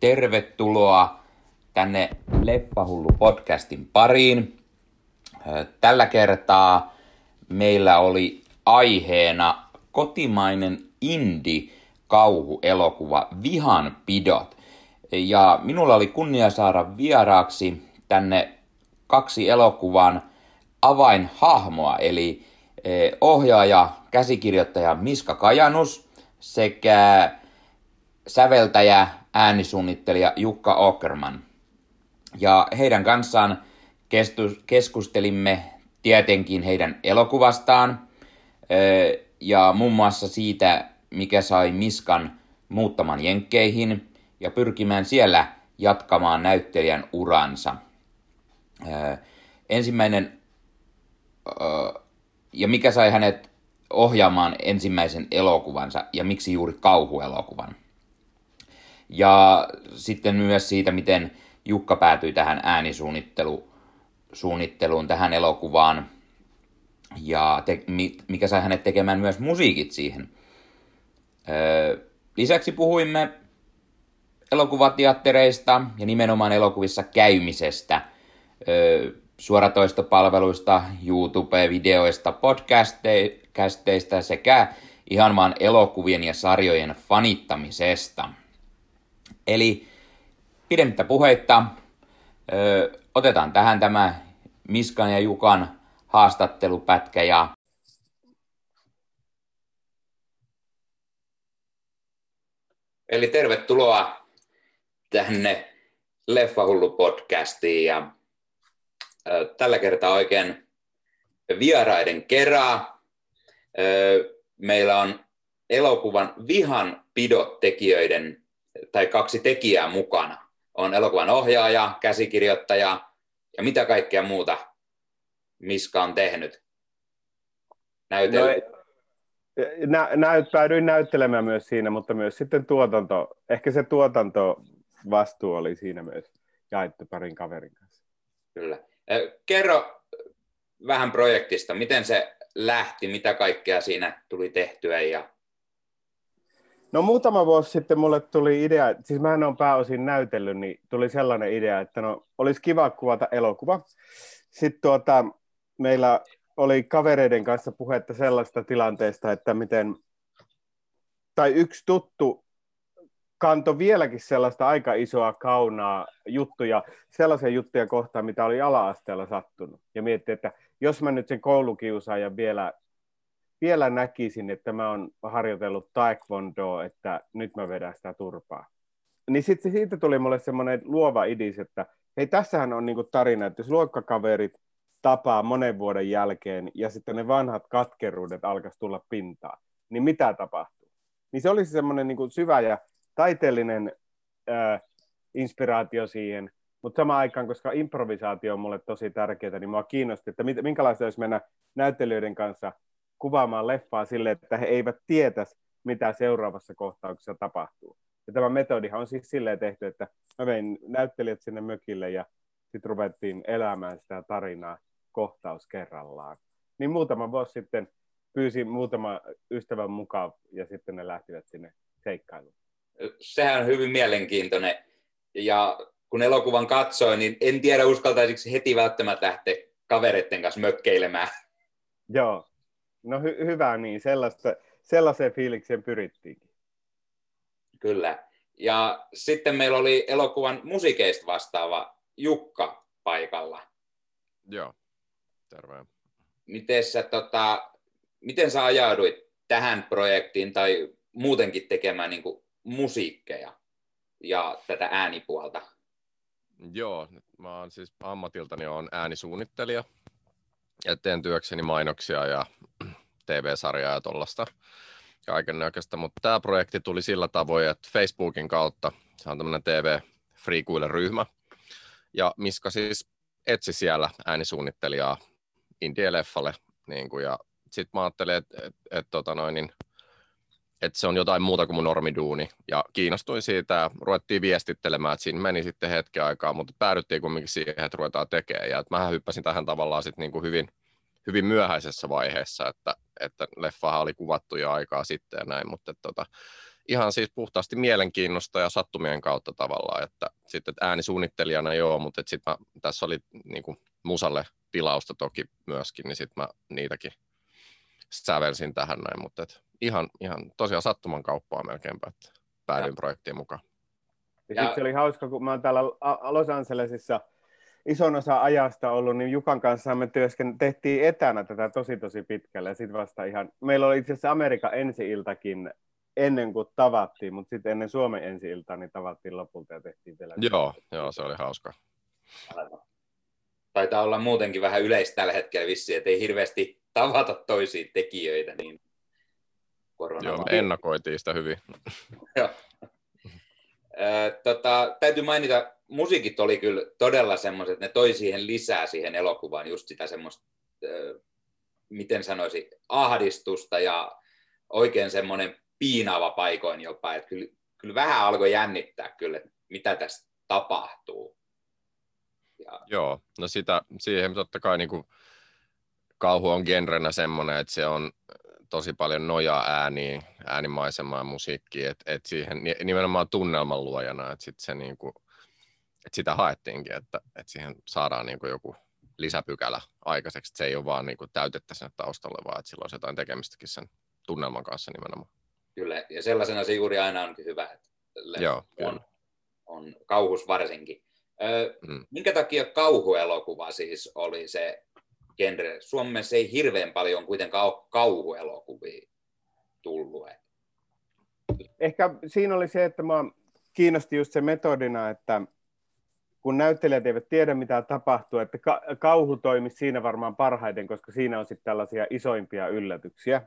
tervetuloa tänne Leppahullu podcastin pariin. Tällä kertaa meillä oli aiheena kotimainen indie kauhuelokuva Vihanpidot. Ja minulla oli kunnia saada vieraaksi tänne kaksi elokuvan avainhahmoa, eli ohjaaja, käsikirjoittaja Miska Kajanus sekä säveltäjä, äänisuunnittelija Jukka Ockerman. Ja heidän kanssaan keskustelimme tietenkin heidän elokuvastaan ja muun muassa siitä, mikä sai Miskan muuttamaan Jenkkeihin ja pyrkimään siellä jatkamaan näyttelijän uransa. Ensimmäinen, ja mikä sai hänet ohjaamaan ensimmäisen elokuvansa ja miksi juuri kauhuelokuvan. Ja sitten myös siitä, miten Jukka päätyi tähän äänisuunnitteluun, tähän elokuvaan. Ja te, mikä sai hänet tekemään myös musiikit siihen. Öö, lisäksi puhuimme elokuvateattereista ja nimenomaan elokuvissa käymisestä, öö, suoratoistopalveluista, YouTube-videoista, podcasteista sekä ihan vaan elokuvien ja sarjojen fanittamisesta. Eli pidemmittä puheitta, ö, otetaan tähän tämä Miskan ja Jukan haastattelupätkä ja Eli tervetuloa tänne Leffahullu podcastiin ja tällä kertaa oikein vieraiden kerää. Meillä on elokuvan vihan pidot tekijöiden tai kaksi tekijää mukana. On elokuvan ohjaaja, käsikirjoittaja ja mitä kaikkea muuta Miska on tehnyt. Näytellyt. No, nä, näyt, päädyin näyttelemään myös siinä, mutta myös sitten tuotanto, ehkä se tuotantovastuu oli siinä myös jaettu parin kaverin kanssa. Kyllä. Kerro vähän projektista, miten se lähti, mitä kaikkea siinä tuli tehtyä ja No muutama vuosi sitten mulle tuli idea, siis mä on pääosin näytellyt, niin tuli sellainen idea, että no olisi kiva kuvata elokuva. Sitten tuota, meillä oli kavereiden kanssa puhetta sellaista tilanteesta, että miten, tai yksi tuttu kanto vieläkin sellaista aika isoa kaunaa juttuja, sellaisia juttuja kohtaan, mitä oli ala-asteella sattunut. Ja mietti, että jos mä nyt sen koulukiusaajan vielä vielä näkisin, että mä oon harjoitellut taekwondoa, että nyt mä vedän sitä turpaa. Niin sitten siitä tuli mulle semmoinen luova idis, että hei, tässähän on niinku tarina, että jos luokkakaverit tapaa monen vuoden jälkeen ja sitten ne vanhat katkeruudet alkaisi tulla pintaan, niin mitä tapahtuu? Niin se olisi semmoinen niinku syvä ja taiteellinen äh, inspiraatio siihen, mutta samaan aikaan, koska improvisaatio on mulle tosi tärkeää, niin mua kiinnosti, että minkälaista olisi mennä näyttelijöiden kanssa – kuvaamaan leffaa sille, että he eivät tietäisi, mitä seuraavassa kohtauksessa tapahtuu. Ja tämä metodihan on siis silleen tehty, että mä vein näyttelijät sinne mökille ja sitten ruvettiin elämään sitä tarinaa kohtaus kerrallaan. Niin muutama vuosi sitten pyysin muutama ystävän mukaan ja sitten ne lähtivät sinne seikkailuun. Sehän on hyvin mielenkiintoinen. Ja kun elokuvan katsoin, niin en tiedä uskaltaisiko heti välttämättä lähteä kavereiden kanssa mökkeilemään. Joo, No hy- hyvä niin, sellaista, sellaiseen fiilikseen pyrittiinkin. Kyllä. Ja sitten meillä oli elokuvan musiikeista vastaava Jukka paikalla. Joo, terve. Miten sä, tota, miten sä ajauduit tähän projektiin tai muutenkin tekemään niin kuin, musiikkeja ja tätä äänipuolta? Joo, mä oon siis ammatiltani on äänisuunnittelija ja teen työkseni mainoksia ja TV-sarjaa ja tuollaista kaiken näköistä, mutta tämä projekti tuli sillä tavoin, että Facebookin kautta, se on tämmöinen TV Freekuille-ryhmä, ja Miska siis etsi siellä äänisuunnittelijaa indie-leffalle, niin kuin, ja sitten mä ajattelin, että et, et, tota niin, että se on jotain muuta kuin mun normiduuni, ja kiinnostuin siitä, ja ruvettiin viestittelemään, että siinä meni sitten hetken aikaa, mutta päädyttiin kumminkin siihen, että ruvetaan tekemään, ja että mä hyppäsin tähän tavallaan sitten niin kuin hyvin, hyvin myöhäisessä vaiheessa, että, että leffahan oli kuvattu jo aikaa sitten ja näin, mutta tota, ihan siis puhtaasti mielenkiinnosta ja sattumien kautta tavallaan, että sitten että äänisuunnittelijana joo, mutta sitten tässä oli niin kuin, musalle tilausta toki myöskin, niin sitten mä niitäkin sävelsin tähän näin, mutta et ihan, ihan tosiaan sattuman kauppaa melkeinpä, että päädyin ja. projektiin mukaan. Ja, ja... se oli hauska, kun mä oon täällä Los Angelesissa ison osa ajasta ollut, niin Jukan kanssa me työsken, tehtiin etänä tätä tosi tosi pitkälle. Ja sit vasta ihan, meillä oli itse asiassa Amerikan ensi-iltakin ennen kuin tavattiin, mutta sitten ennen Suomen ensi-iltaa niin tavattiin lopulta ja tehtiin vielä. Joo, joo se oli hauska. Taitaa olla muutenkin vähän yleistä tällä hetkellä vissiin, että ei hirveästi tavata toisia tekijöitä, niin korona Joo, me ennakoitiin sitä hyvin. Joo. tota, täytyy mainita, musiikit oli kyllä todella semmoiset, että ne toi siihen lisää siihen elokuvaan just sitä semmoista, miten sanoisi, ahdistusta ja oikein semmoinen piinaava paikoin jopa, että kyllä, kyllä vähän alkoi jännittää kyllä, että mitä tässä tapahtuu. Ja... Joo, no sitä, siihen totta kai niin kuin, kauhu on genrenä semmoinen, että se on tosi paljon nojaa ääniin, äänimaisemaan musiikkiin, että et siihen nimenomaan tunnelman luojana, että sit se niinku, et sitä haettiinkin, että et siihen saadaan niinku joku lisäpykälä aikaiseksi, että se ei ole vaan niinku täytettä sen taustalle, vaan että sillä on jotain tekemistäkin sen tunnelman kanssa nimenomaan. Kyllä, ja sellaisena se juuri aina onkin hyvä, että Joo, on, on kauhus varsinkin. Öö, mm. Minkä takia kauhuelokuva siis oli se genre. Suomessa ei hirveän paljon kuitenkaan ole kauhuelokuvia tullut. Ehkä siinä oli se, että mä kiinnosti just se metodina, että kun näyttelijät eivät tiedä, mitä tapahtuu, että kauhu toimisi siinä varmaan parhaiten, koska siinä on sitten tällaisia isoimpia yllätyksiä.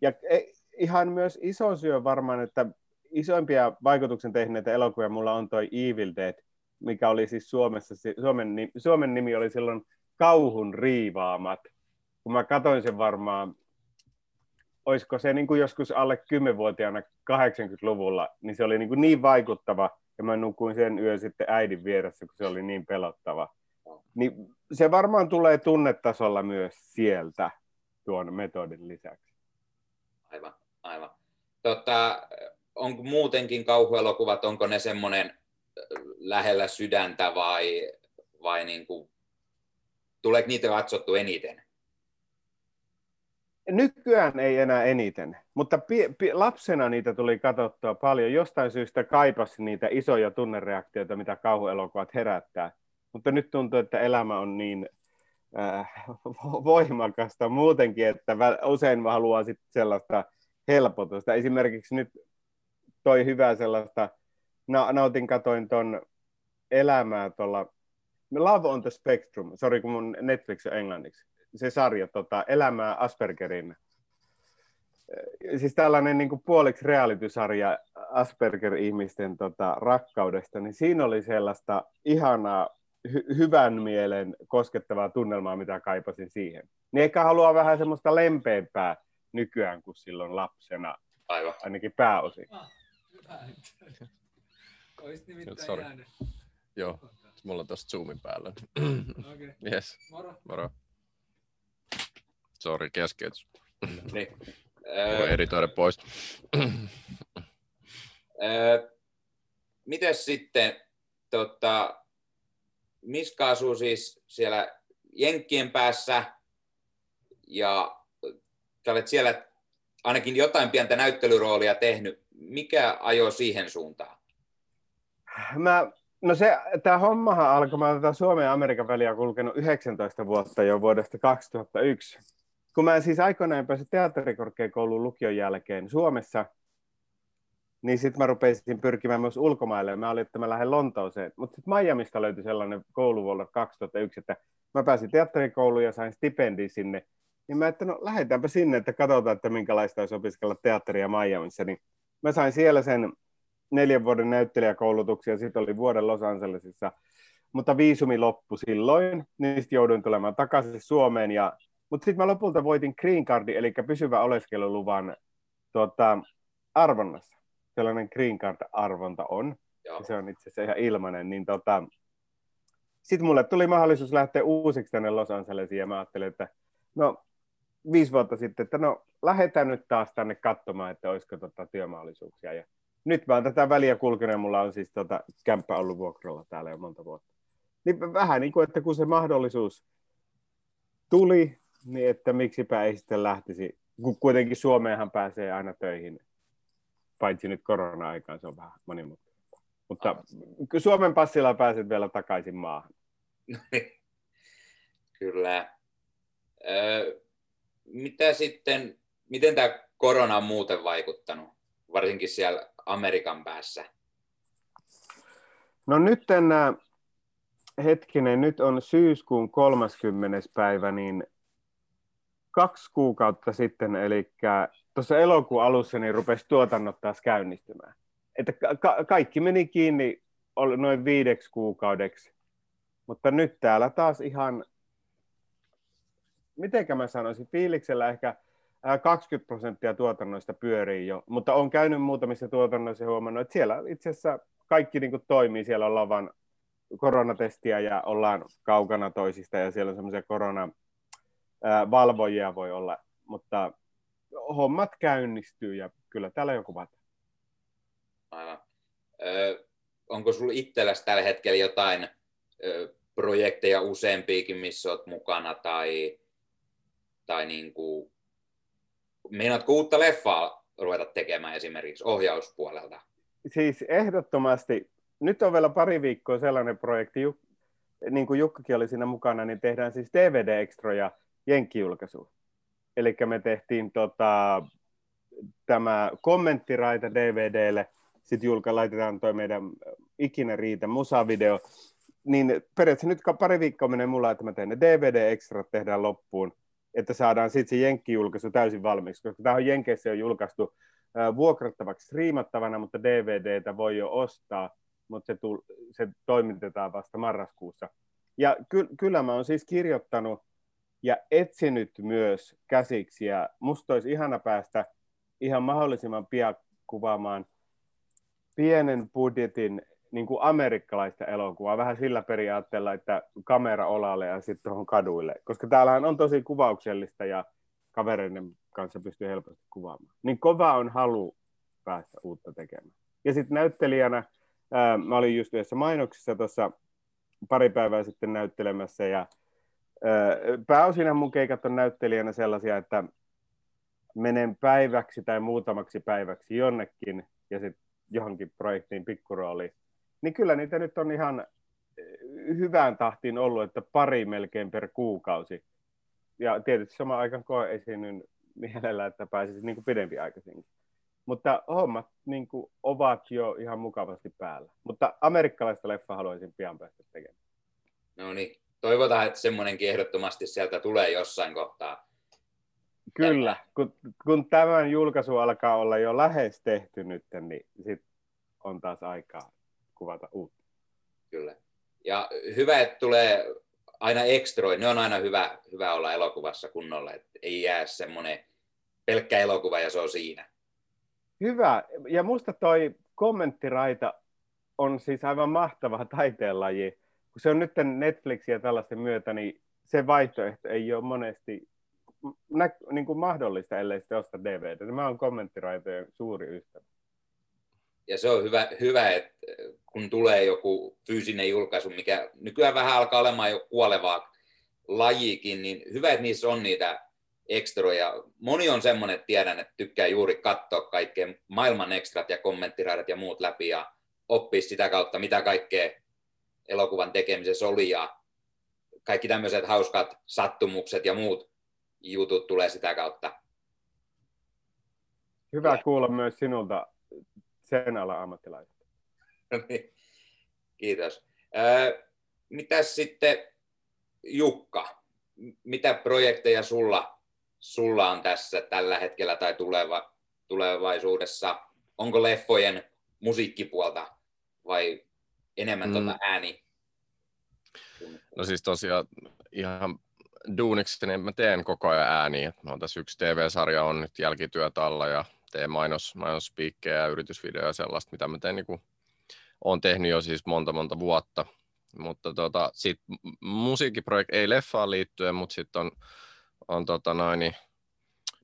Ja e, ihan myös iso syy varmaan, että isoimpia vaikutuksen tehneitä elokuvia mulla on toi Evil Dead, mikä oli siis Suomessa, Suomen, Suomen nimi oli silloin kauhun riivaamat. Kun mä katsoin sen varmaan, olisiko se niin kuin joskus alle 10-vuotiaana 80-luvulla, niin se oli niin, kuin niin vaikuttava, ja mä nukuin sen yön sitten äidin vieressä, kun se oli niin pelottava. Niin se varmaan tulee tunnetasolla myös sieltä tuon metodin lisäksi. Aivan, aivan. Tota, onko muutenkin kauhuelokuvat, onko ne semmoinen lähellä sydäntä vai, vai niin kuin Tuleeko niitä katsottu eniten? Nykyään ei enää eniten, mutta pi- pi- lapsena niitä tuli katsottua paljon. Jostain syystä kaipasi niitä isoja tunnereaktioita, mitä kauhuelokuvat herättää. Mutta nyt tuntuu, että elämä on niin äh, voimakasta muutenkin, että usein mä haluan sit sellaista helpotusta. Esimerkiksi nyt toi hyvä sellaista, na- nautin katoin ton elämää tuolla Love on the Spectrum, sori kun mun Netflix on englanniksi, se sarja, tota, Elämää Aspergerin, siis tällainen niin kuin puoliksi reality-sarja Asperger-ihmisten tota, rakkaudesta, niin siinä oli sellaista ihanaa, hy- hyvän mielen koskettavaa tunnelmaa, mitä kaipasin siihen. Niin ehkä haluaa vähän semmoista lempeämpää nykyään kuin silloin lapsena, Aivan. ainakin pääosin. Ah, hyvä. Olisi nimittäin jäänyt. Joo. Mulla on tosta Zoomin päällä. Okei. Okay. Yes. Moro. Moro. Sori, keskeytys. niin. Voi editoida pois. Mites sitten, tota, Miska asuu siis siellä Jenkkien päässä ja olet siellä ainakin jotain pientä näyttelyroolia tehnyt. Mikä ajoi siihen suuntaan? Mä No se, tämä hommahan alkoi, mä tätä Suomen ja Amerikan väliä kulkenut 19 vuotta jo vuodesta 2001. Kun mä siis aikoinaan pääsin teatterikorkeakoulun lukion jälkeen Suomessa, niin sitten mä rupesin pyrkimään myös ulkomaille. Mä olin, että mä lähden Lontooseen. Mutta sitten Miamista löytyi sellainen koulu vuonna 2001, että mä pääsin teatterikouluun ja sain stipendin sinne. Niin mä että no lähdetäänpä sinne, että katsotaan, että minkälaista olisi opiskella teatteria Miamissa. Niin mä sain siellä sen neljän vuoden näyttelijäkoulutuksia, sitten oli vuoden Los Angelesissa, mutta viisumi loppui silloin, niin sitten jouduin tulemaan takaisin Suomeen, ja, mutta sitten mä lopulta voitin Green Cardin, eli pysyvä oleskeluluvan tuota, arvonnassa. Sellainen Green Card-arvonta on, se on itse asiassa ihan ilmainen, niin tota, sitten mulle tuli mahdollisuus lähteä uusiksi tänne Los Angelesiin, ja mä ajattelin, että no viisi vuotta sitten, että no lähdetään nyt taas tänne katsomaan, että olisiko tota työmahdollisuuksia. Ja nyt mä oon tätä väliä kulkenut, mulla on siis tota kämppä ollut vuokralla täällä jo monta vuotta. Niin vähän niin kuin, että kun se mahdollisuus tuli, niin että miksipä ei sitten lähtisi, kun kuitenkin Suomeenhan pääsee aina töihin, paitsi nyt korona-aikaan, se on vähän monimutkaista. Mutta Suomen passilla pääset vielä takaisin maahan. Kyllä. Öö, mitä sitten, miten tämä korona on muuten vaikuttanut, varsinkin siellä Amerikan päässä? No nyt tänä hetkinen, nyt on syyskuun 30. päivä, niin kaksi kuukautta sitten, eli tuossa elokuun alussa, niin rupesi tuotannot taas käynnistymään. Että ka- kaikki meni kiinni noin viideksi kuukaudeksi, mutta nyt täällä taas ihan, mitenkä mä sanoisin, fiiliksellä ehkä 20 prosenttia tuotannoista pyörii jo, mutta on käynyt muutamissa tuotannoissa huomannut, että siellä itse asiassa kaikki niin kuin toimii, siellä ollaan vain koronatestiä ja ollaan kaukana toisista ja siellä on semmoisia koronavalvojia voi olla, mutta hommat käynnistyy ja kyllä täällä joku kuvataan. Aivan. Ö, onko sinulla itselläsi tällä hetkellä jotain ö, projekteja useampiakin, missä olet mukana tai, tai niin kuin, meinaatko uutta leffaa ruveta tekemään esimerkiksi ohjauspuolelta? Siis ehdottomasti nyt on vielä pari viikkoa sellainen projekti, niin kuin Jukkakin oli siinä mukana, niin tehdään siis DVD-ekstroja jenkkijulkaisu. Eli me tehtiin tota, tämä kommenttiraita DVDlle, sitten julka laitetaan toi meidän ikinä riitä musavideo, niin periaatteessa nyt pari viikkoa menee mulla, että mä teen ne DVD-ekstrat, tehdään loppuun, että saadaan sitten se jenkkijulkaisu täysin valmiiksi, koska tämä on Jenkeissä jo julkaistu vuokrattavaksi striimattavana, mutta DVDtä voi jo ostaa, mutta se, tull, se toimitetaan vasta marraskuussa. Ja ky, kyllä mä oon siis kirjoittanut ja etsinyt myös käsiksi, ja musta olisi ihana päästä ihan mahdollisimman pian kuvaamaan pienen budjetin niin kuin amerikkalaista elokuvaa, vähän sillä periaatteella, että kamera olalle ja sitten tuohon kaduille, koska täällähän on tosi kuvauksellista ja kavereiden kanssa pystyy helposti kuvaamaan. Niin kova on halu päästä uutta tekemään. Ja sitten näyttelijänä ää, mä olin just yhdessä mainoksissa tuossa pari päivää sitten näyttelemässä ja pääosinhan mun keikat on näyttelijänä sellaisia, että menen päiväksi tai muutamaksi päiväksi jonnekin ja sitten johonkin projektiin pikkurooliin. Niin kyllä niitä nyt on ihan hyvään tahtiin ollut, että pari melkein per kuukausi. Ja tietysti sama aikaan koe esiinnyn mielellä, että pääsisi niin kuin pidempi aikaisinkin. Mutta hommat niin kuin, ovat jo ihan mukavasti päällä. Mutta amerikkalaista leffa haluaisin pian päästä tekemään. No niin, toivotaan, että semmoinenkin ehdottomasti sieltä tulee jossain kohtaa. Kyllä, kun, kun tämän julkaisu alkaa olla jo lähes tehty nyt, niin sit on taas aikaa kuvata uutta. Kyllä. Ja hyvä, että tulee aina ekstroi. Ne on aina hyvä, hyvä olla elokuvassa kunnolla, että ei jää semmoinen pelkkä elokuva ja se on siinä. Hyvä. Ja musta toi kommenttiraita on siis aivan mahtava taiteenlaji. Kun se on nyt Netflixin ja tällaisten myötä, niin se vaihtoehto ei ole monesti nä- niin kuin mahdollista, ellei sitten osta DVD. Mä oon kommenttiraitojen suuri ystävä. Ja se on hyvä, hyvä, että kun tulee joku fyysinen julkaisu, mikä nykyään vähän alkaa olemaan jo kuolevaa lajikin, niin hyvä, että niissä on niitä ekstroja. Moni on semmoinen, että tiedän, että tykkää juuri katsoa kaikkea maailman ekstrat ja kommenttiraidat ja muut läpi ja oppia sitä kautta, mitä kaikkea elokuvan tekemisessä oli ja kaikki tämmöiset hauskat sattumukset ja muut jutut tulee sitä kautta. Hyvä kuulla myös sinulta sen alan ammattilaista. Kiitos. Äh, mitäs sitten Jukka, mitä projekteja sulla, sulla on tässä tällä hetkellä tai tuleva, tulevaisuudessa? Onko leffojen musiikkipuolta vai enemmän mm. tuota ääni? No siis tosiaan ihan duuniksi niin mä teen koko ajan ääniä. Oon tässä yksi TV-sarja on nyt jälkityötä alla ja teen mainos, mainospiikkejä ja yritysvideoja ja sellaista, mitä mä teen, niin kuin, olen tehnyt jo siis monta monta vuotta. Mutta tota, sit musiikkiprojekti ei leffaan liittyen, mutta sitten on, on tota noin, niin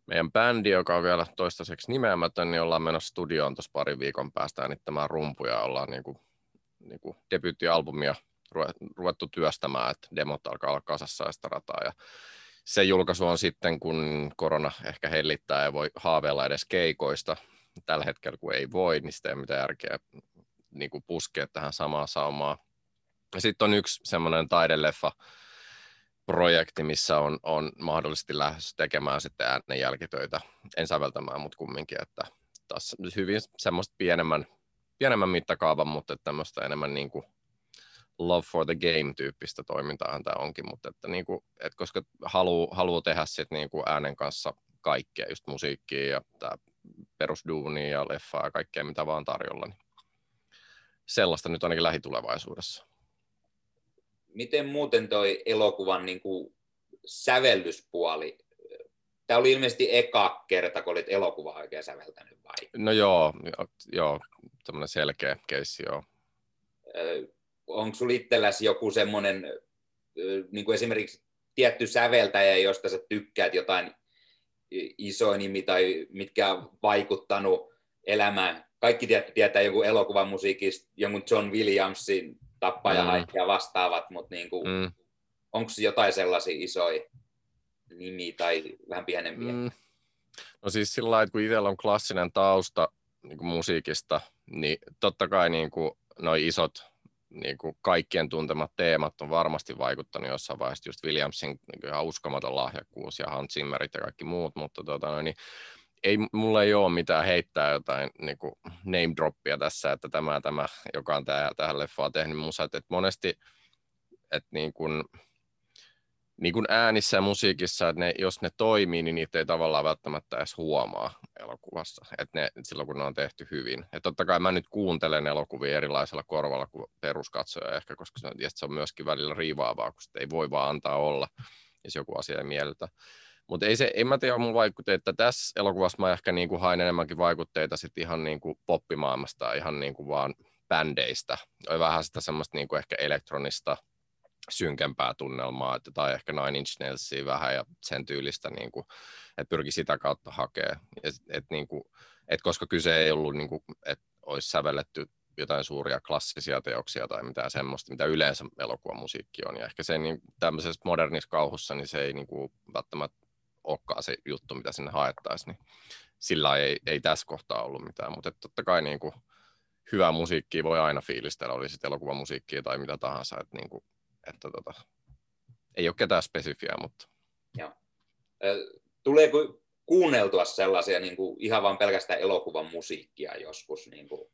meidän bändi, joka on vielä toistaiseksi nimeämätön, niin ollaan menossa studioon tuossa parin viikon päästä äänittämään rumpuja. Ollaan niin kuin, niin kuin debyyttialbumia ruvettu työstämään, että demot alkaa olla kasassa ja sitä rataa. Ja se julkaisu on sitten, kun korona ehkä hellittää ja voi haaveilla edes keikoista. Tällä hetkellä, kun ei voi, niin sitä ei ole mitään järkeä niin kuin puskea tähän samaan saumaan. Ja sitten on yksi semmoinen taideleffa, projekti, missä on, on mahdollisesti lähes tekemään sitten äänen jälkitöitä, en säveltämään, mutta kumminkin, että taas hyvin semmoista pienemmän, pienemmän mittakaavan, mutta tämmöistä enemmän niin kuin love for the game-tyyppistä toimintaahan tämä onkin, mutta että, niin kuin, että koska haluaa haluu tehdä sit niin kuin äänen kanssa kaikkea, just musiikkia ja tämä perusduunia ja leffaa ja kaikkea, mitä vaan tarjolla, niin sellaista nyt ainakin lähitulevaisuudessa. Miten muuten toi elokuvan niin kuin sävellyspuoli? Tämä oli ilmeisesti eka kerta, kun olit elokuvaa oikein säveltänyt vai? No joo, joo tämmöinen selkeä keissi, joo onko sinulla itselläsi joku semmoinen, niin kuin esimerkiksi tietty säveltäjä, josta sä tykkäät jotain iso nimi tai mitkä on vaikuttanut elämään. Kaikki tietää joku elokuvan musiikista, jonkun John Williamsin tappaja mm. ja vastaavat, mutta niin kuin, mm. onko jotain sellaisia isoja nimi tai vähän pienempiä? Mm. No siis sillä lailla, että kun itsellä on klassinen tausta niin kuin musiikista, niin totta kai niin kuin isot niin kuin kaikkien tuntemat teemat on varmasti vaikuttanut jossain vaiheessa just Williamsin niin ihan uskomaton lahjakkuus ja Hans Zimmerit ja kaikki muut, mutta tota, niin ei, mulla ei ole mitään heittää jotain niin kuin name droppia tässä, että tämä tämä, joka on tähän leffaan tehnyt musat, että monesti, että niin kuin, niin kuin äänissä ja musiikissa, että ne, jos ne toimii, niin niitä ei tavallaan välttämättä edes huomaa elokuvassa, että ne, silloin kun ne on tehty hyvin. Ja totta kai mä nyt kuuntelen elokuvia erilaisella korvalla kuin peruskatsoja ehkä, koska se, se on myöskin välillä riivaavaa, kun ei voi vaan antaa olla, jos joku asia ei miellytä. Mutta ei se, en mä tiedä mun vaikutteita, tässä elokuvassa mä ehkä niin kuin hain enemmänkin vaikutteita sit ihan niin kuin poppimaailmasta, ihan niin kuin vaan bändeistä. Oli vähän sitä semmoista niin kuin ehkä elektronista, synkempää tunnelmaa, että, tai ehkä Nine Inch Nailsia vähän ja sen tyylistä, niin kuin, että pyrki sitä kautta hakemaan. Et, et, niin kuin, et koska kyse ei ollut, niin kuin, että olisi sävelletty jotain suuria klassisia teoksia tai mitään semmoista, mitä yleensä elokuvamusiikki on. Ja ehkä se niin, tämmöisessä modernissa kauhussa, niin se ei niin kuin, välttämättä olekaan se juttu, mitä sinne haettaisiin. Niin sillä ei, ei tässä kohtaa ollut mitään, mutta totta kai niin kuin, hyvää musiikkia voi aina fiilistellä, oli sitten elokuvamusiikkia tai mitä tahansa. Että niin kuin, että tota, ei ole ketään spesifiä, mutta... Joo. Tuleeko kuunneltua sellaisia niin kuin ihan vain pelkästään elokuvan musiikkia joskus niin kuin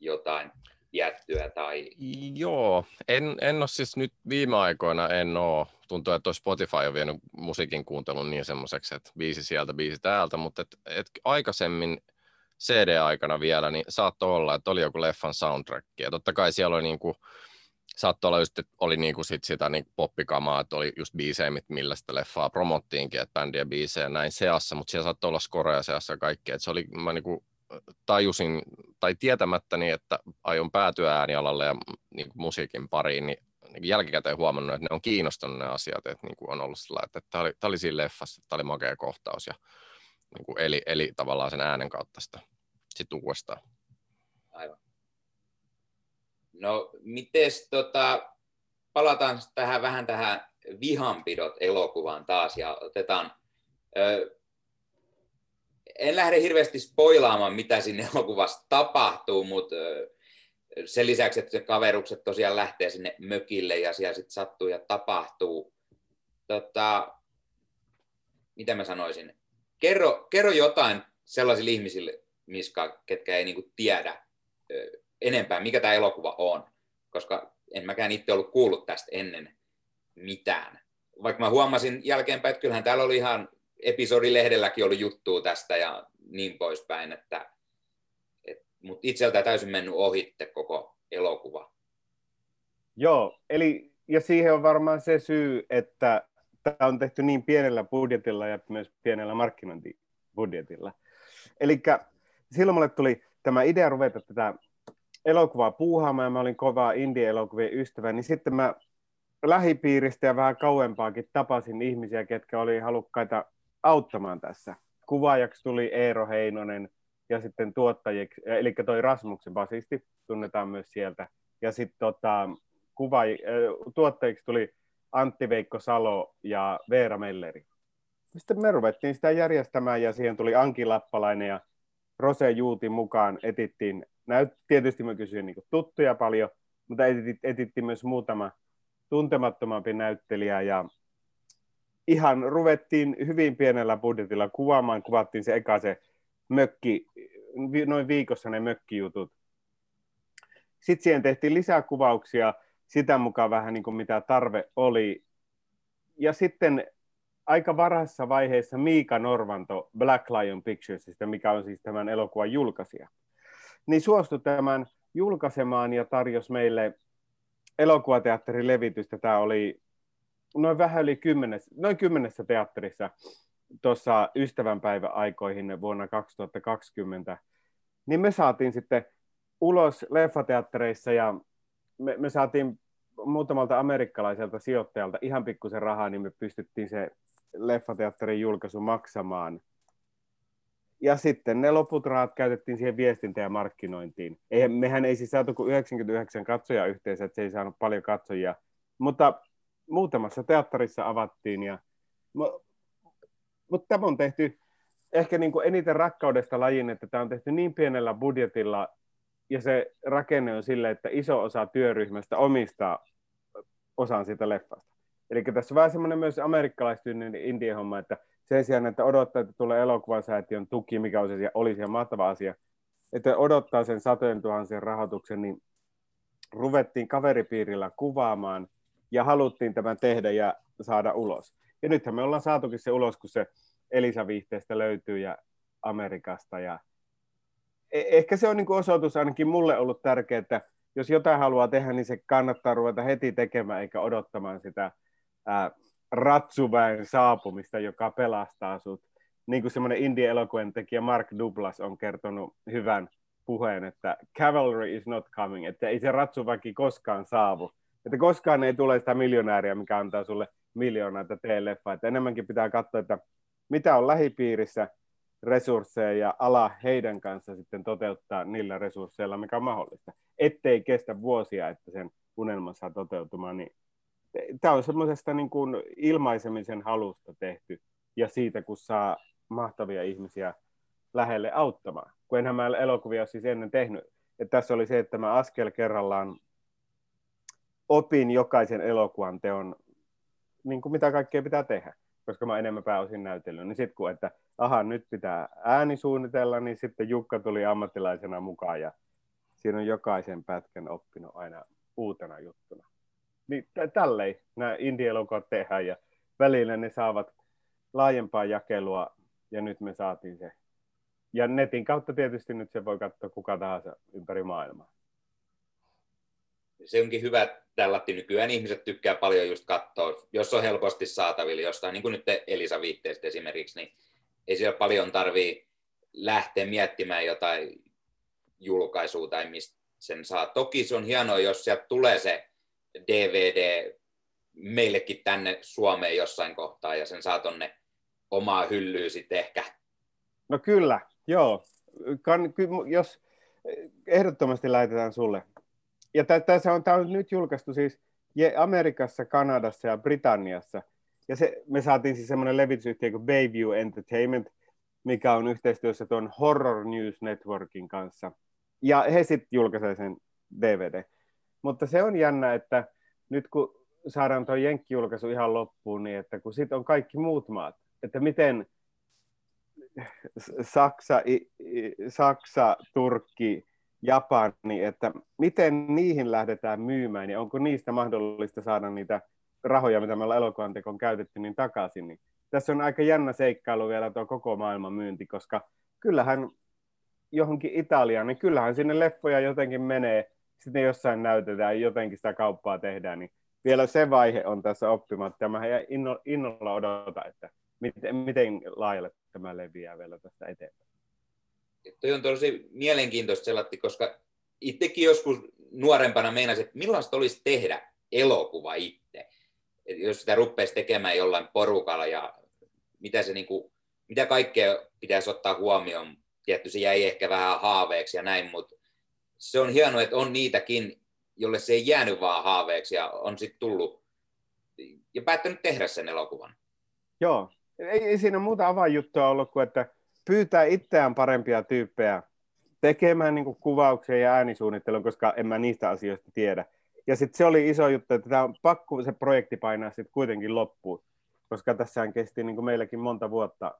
jotain jättyä tai... Joo, en, en ole siis nyt viime aikoina en ole. Tuntuu, että Spotify on vienyt musiikin kuuntelun niin semmoiseksi, että biisi sieltä, biisi täältä, mutta et, et aikaisemmin CD-aikana vielä, niin saattoi olla, että oli joku leffan soundtrack. Ja totta kai siellä oli niin kuin, saattoi olla just, että oli niinku sit sitä niin poppikamaa, että oli just biisejä, millä sitä leffaa promottiinkin, että bändiä biisejä näin seassa, mutta siellä saattoi olla skoreja seassa kaikkea. Että se oli, mä niinku tajusin, tai tietämättäni, että aion päätyä äänialalle ja niin kuin musiikin pariin, niin, niin jälkikäteen huomannut, että ne on kiinnostunut ne asiat, että niin kuin on ollut sillä, että tämä oli, tämä oli siinä leffassa, että tämä oli makea kohtaus ja niin kuin eli, eli tavallaan sen äänen kautta sitä sitten uudestaan. Aivan. No, mites tota, palataan tähän vähän tähän vihanpidot elokuvaan taas ja otetaan, ö, en lähde hirveästi spoilaamaan, mitä sinne elokuvassa tapahtuu, mutta sen lisäksi, että se kaverukset tosiaan lähtee sinne mökille ja siellä sitten sattuu ja tapahtuu. Tota, mitä mä sanoisin? Kerro, kerro jotain sellaisille ihmisille, Miska, ketkä ei niinku tiedä enempää, mikä tämä elokuva on, koska en mäkään itse ollut kuullut tästä ennen mitään. Vaikka mä huomasin jälkeenpäin, että kyllähän täällä oli ihan episodilehdelläkin ollut juttua tästä ja niin poispäin, että, et, mutta itseltä täysin mennyt ohitte koko elokuva. Joo, eli ja siihen on varmaan se syy, että tämä on tehty niin pienellä budjetilla ja myös pienellä markkinointibudjetilla. Eli silloin mulle tuli tämä idea ruveta tätä elokuvaa puuhaamaan ja mä olin kova indie-elokuvien ystävä, niin sitten mä lähipiiristä ja vähän kauempaakin tapasin ihmisiä, ketkä oli halukkaita auttamaan tässä kuvaajaksi tuli Eero Heinonen ja sitten tuottajiksi, eli toi Rasmuksen basisti, tunnetaan myös sieltä. Ja sitten tota, kuva, tuottajiksi tuli Antti Veikko Salo ja Veera Melleri. Sitten me ruvettiin sitä järjestämään ja siihen tuli Anki Lappalainen ja Rose Juuti mukaan etittiin, näyt, tietysti mä kysyin niin tuttuja paljon, mutta etit, etittiin myös muutama tuntemattomampi näyttelijä ja ihan ruvettiin hyvin pienellä budjetilla kuvaamaan, kuvattiin se eka se mökki, noin viikossa ne mökkijutut. Sitten siihen tehtiin lisää kuvauksia, sitä mukaan vähän niin kuin mitä tarve oli. Ja sitten aika varhaisessa vaiheessa Miika Norvanto Black Lion Picturesista, mikä on siis tämän elokuvan julkaisija, niin suostui tämän julkaisemaan ja tarjosi meille elokuvateatterin levitystä. Tämä oli noin vähän yli kymmenes, noin kymmenessä teatterissa tuossa ystävänpäivän aikoihin vuonna 2020. Niin me saatiin sitten ulos leffateattereissa ja me, me saatiin muutamalta amerikkalaiselta sijoittajalta ihan pikkusen rahaa, niin me pystyttiin se leffateatterin julkaisu maksamaan. Ja sitten ne loput rahat käytettiin siihen viestintään ja markkinointiin. Eihän, mehän ei siis saatu kuin 99 katsoja yhteensä, että se ei saanut paljon katsojia. Mutta muutamassa teatterissa avattiin. Ja, mutta tämä on tehty ehkä niin kuin eniten rakkaudesta lajin, että tämä on tehty niin pienellä budjetilla ja se rakenne on sille, että iso osa työryhmästä omistaa osan siitä leffasta. Eli tässä on vähän semmoinen myös amerikkalaistyinen indie homma, että sen sijaan, että odottaa, että tulee elokuvasäätiön tuki, mikä olisi, olisi ihan mahtava asia, että odottaa sen satojen tuhansien rahoituksen, niin ruvettiin kaveripiirillä kuvaamaan ja haluttiin tämän tehdä ja saada ulos. Ja nythän me ollaan saatukin se ulos, kun se Elisa-viihteestä löytyy ja Amerikasta. Ja e- ehkä se on niin osoitus ainakin mulle ollut tärkeää, että jos jotain haluaa tehdä, niin se kannattaa ruveta heti tekemään eikä odottamaan sitä ää, ratsuväen saapumista, joka pelastaa sut. Niin kuin semmoinen indie-elokuvan tekijä Mark Douglas on kertonut hyvän puheen, että cavalry is not coming, että ei se ratsuväki koskaan saavu. Että koskaan ei tule sitä miljonääriä, mikä antaa sulle miljoonaa, tee leffa. Että enemmänkin pitää katsoa, että mitä on lähipiirissä, resursseja ja ala heidän kanssa sitten toteuttaa niillä resursseilla, mikä on mahdollista. Ettei kestä vuosia, että sen unelma saa toteutumaan, niin tämä on semmoisesta niin kuin ilmaisemisen halusta tehty ja siitä, kun saa mahtavia ihmisiä lähelle auttamaan. Kun enhän mä elokuvia siis ennen tehnyt. Et tässä oli se, että mä askel kerrallaan opin jokaisen elokuvan teon, niin kuin mitä kaikkea pitää tehdä, koska mä enemmän pääosin näytellyt. Niin sitten kun, että aha, nyt pitää ääni suunnitella, niin sitten Jukka tuli ammattilaisena mukaan ja siinä on jokaisen pätkän oppinut aina uutena juttuna. Niin tälleen nämä indie-elokuvat tehdään ja välillä ne saavat laajempaa jakelua ja nyt me saatiin se. Ja netin kautta tietysti nyt se voi katsoa kuka tahansa ympäri maailmaa. Se onkin hyvä, tällä nykyään ihmiset tykkää paljon just katsoa, jos on helposti saatavilla jostain, niin kuin nyt Elisa viitteestä esimerkiksi, niin ei siellä paljon tarvii lähteä miettimään jotain julkaisua tai mistä sen saa. Toki se on hienoa, jos sieltä tulee se DVD meillekin tänne Suomeen jossain kohtaa ja sen saa tonne omaa hyllyä sitten ehkä. No kyllä, joo. Kan, jos ehdottomasti lähetetään sulle. Ja tässä on, tämä on nyt julkaistu siis Amerikassa, Kanadassa ja Britanniassa. Ja se, me saatiin siis semmoinen levitysyhtiö kuin Bayview Entertainment, mikä on yhteistyössä tuon Horror News Networkin kanssa. Ja he sitten julkaisevat sen DVD. Mutta se on jännä, että nyt kun saadaan tuo Jenkki-julkaisu ihan loppuun, niin että kun sitten on kaikki muut maat, että miten Saksa, Saksa, Turkki, Japani, että miten niihin lähdetään myymään ja onko niistä mahdollista saada niitä rahoja, mitä me ollaan elokuvan tekoon käytetty, niin takaisin. Niin tässä on aika jännä seikkailu vielä tuo koko maailman myynti, koska kyllähän johonkin Italiaan, niin kyllähän sinne leffoja jotenkin menee, sitten jossain näytetään, jotenkin sitä kauppaa tehdään, niin vielä se vaihe on tässä oppimatta. Mä innolla odotan, että miten, miten laajalle tämä leviää vielä tästä eteenpäin. Tuo on tosi mielenkiintoista selatti, koska itsekin joskus nuorempana meinasin, että millaista olisi tehdä elokuva itse. Et jos sitä ruppeisi tekemään jollain porukalla ja mitä se, niin kuin, mitä kaikkea pitäisi ottaa huomioon. Tietty se jäi ehkä vähän haaveeksi ja näin, mutta se on hienoa, että on niitäkin, jolle se ei jäänyt vaan haaveeksi ja on sitten tullut ja päättänyt tehdä sen elokuvan. Joo, ei, ei siinä muuta avainjuttua ollut kuin, että pyytää itseään parempia tyyppejä tekemään niin kuvauksia ja äänisuunnittelun, koska en mä niistä asioista tiedä. Ja sitten se oli iso juttu, että tämä on pakko se projekti painaa sitten kuitenkin loppuun, koska tässähän kesti niin kuin meilläkin monta vuotta,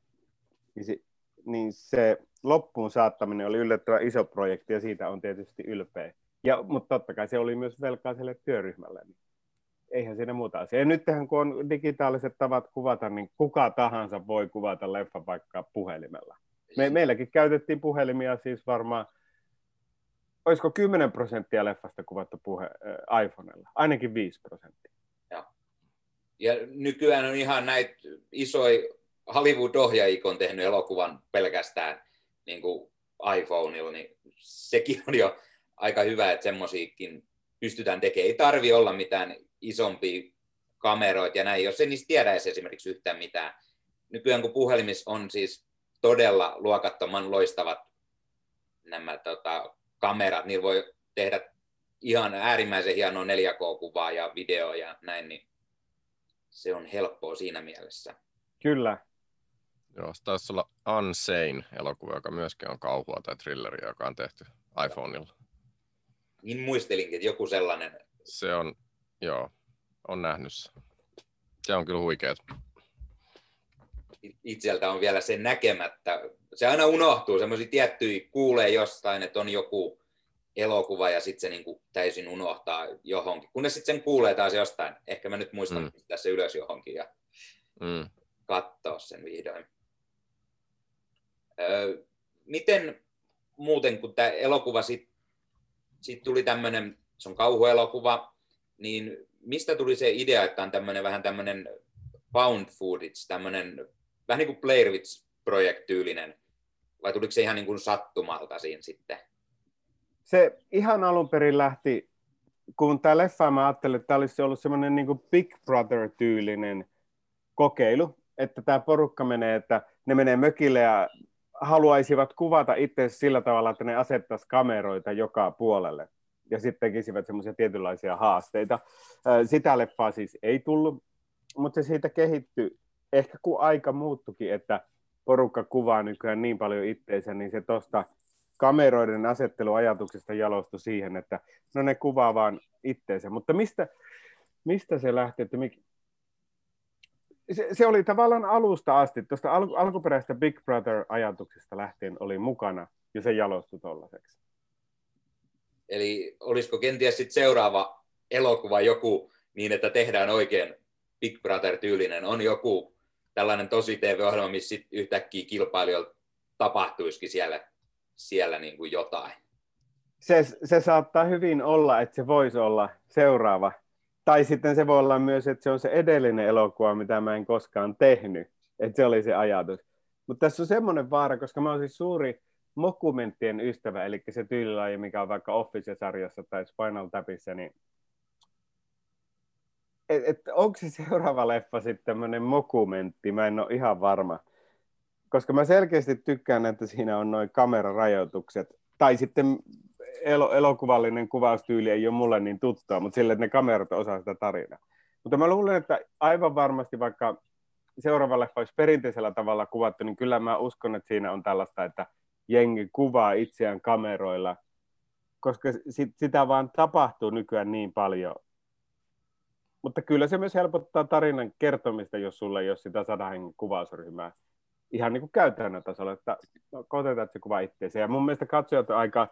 niin se, loppuun saattaminen oli yllättävän iso projekti ja siitä on tietysti ylpeä. Ja, mutta totta kai se oli myös velkaa sille työryhmälle. Niin eihän siinä muuta asiaa. Ja nythän kun on digitaaliset tavat kuvata, niin kuka tahansa voi kuvata leffa vaikka puhelimella. Me, meilläkin käytettiin puhelimia siis varmaan, olisiko 10 prosenttia leffasta kuvattu puhe, äh, iPhonella, ainakin 5 prosenttia. Ja nykyään on ihan näitä isoja Hollywood-ohjaajia on tehnyt elokuvan pelkästään niin kuin iPhoneilla, niin sekin on jo aika hyvä, että semmoisiakin pystytään tekemään. Ei tarvi olla mitään isompia kameroita ja näin, jos ei niistä tiedä edes esimerkiksi yhtään mitään. Nykyään kun puhelimissa on siis todella luokattoman loistavat nämä tota, kamerat, niin voi tehdä ihan äärimmäisen hienoa 4K-kuvaa ja videoa ja näin, niin se on helppoa siinä mielessä. Kyllä. Joo, se taisi olla Unsane elokuva, joka myöskin on kauhua tai thrilleri, joka on tehty iPhoneilla. Niin muistelinkin, että joku sellainen. Se on, joo, on nähnyt se. Se on kyllä huikeet. Itseltä on vielä se näkemättä. Se aina unohtuu, semmoisia tiettyjä kuulee jostain, että on joku elokuva ja sitten se niinku täysin unohtaa johonkin. Kunnes sitten sen kuulee taas jostain. Ehkä mä nyt muistan mm. tässä ylös johonkin ja mm. katsoa sen vihdoin. Miten muuten, kun tämä elokuva sitten sit tuli tämmöinen, se on kauhuelokuva, niin mistä tuli se idea, että on tämmöinen vähän tämmöinen found footage, tämmöinen vähän niin kuin Blair Witch-projekt-tyylinen, vai tuliko se ihan niin kuin sattumalta siinä sitten? Se ihan alun perin lähti, kun tämä leffa mä ajattelin, että tämä olisi ollut semmoinen niin Big Brother-tyylinen kokeilu, että tämä porukka menee, että ne menee mökille ja haluaisivat kuvata itse sillä tavalla, että ne asettaisi kameroita joka puolelle ja sitten tekisivät semmoisia tietynlaisia haasteita. Sitä leffaa siis ei tullut, mutta se siitä kehittyi ehkä kun aika muuttukin, että porukka kuvaa nykyään niin paljon itteensä, niin se tuosta kameroiden asetteluajatuksesta jalostui siihen, että no ne kuvaa vaan itteensä. Mutta mistä, mistä se lähti, että. Se, se, oli tavallaan alusta asti, tuosta al, alkuperäisestä Big Brother-ajatuksesta lähtien oli mukana, ja se jalostui tuollaiseksi. Eli olisiko kenties sit seuraava elokuva joku niin, että tehdään oikein Big Brother-tyylinen, on joku tällainen tosi TV-ohjelma, missä sit yhtäkkiä kilpailijoilla tapahtuisikin siellä, siellä niin kuin jotain. Se, se saattaa hyvin olla, että se voisi olla seuraava. Tai sitten se voi olla myös, että se on se edellinen elokuva, mitä mä en koskaan tehnyt. Että se oli se ajatus. Mutta tässä on semmoinen vaara, koska mä oon siis suuri mokumenttien ystävä, eli se tyylilaji, mikä on vaikka Office-sarjassa tai Spinal Tapissa, niin et, et, onko se seuraava leffa sitten tämmöinen mokumentti, mä en ole ihan varma. Koska mä selkeästi tykkään, että siinä on noin kamerarajoitukset, tai sitten el- elokuvallinen kuvaustyyli ei ole mulle niin tuttua, mutta sille, että ne kamerat osaa sitä tarinaa. Mutta mä luulen, että aivan varmasti vaikka seuraava leffa olisi perinteisellä tavalla kuvattu, niin kyllä mä uskon, että siinä on tällaista, että jengi kuvaa itseään kameroilla, koska sit, sitä vaan tapahtuu nykyään niin paljon. Mutta kyllä se myös helpottaa tarinan kertomista, jos sulla ei ole sitä sadan kuvausryhmää ihan niin kuin käytännön tasolla, että no, koitetaan, että se kuvaa itseensä. Ja mun mielestä katsojat on aika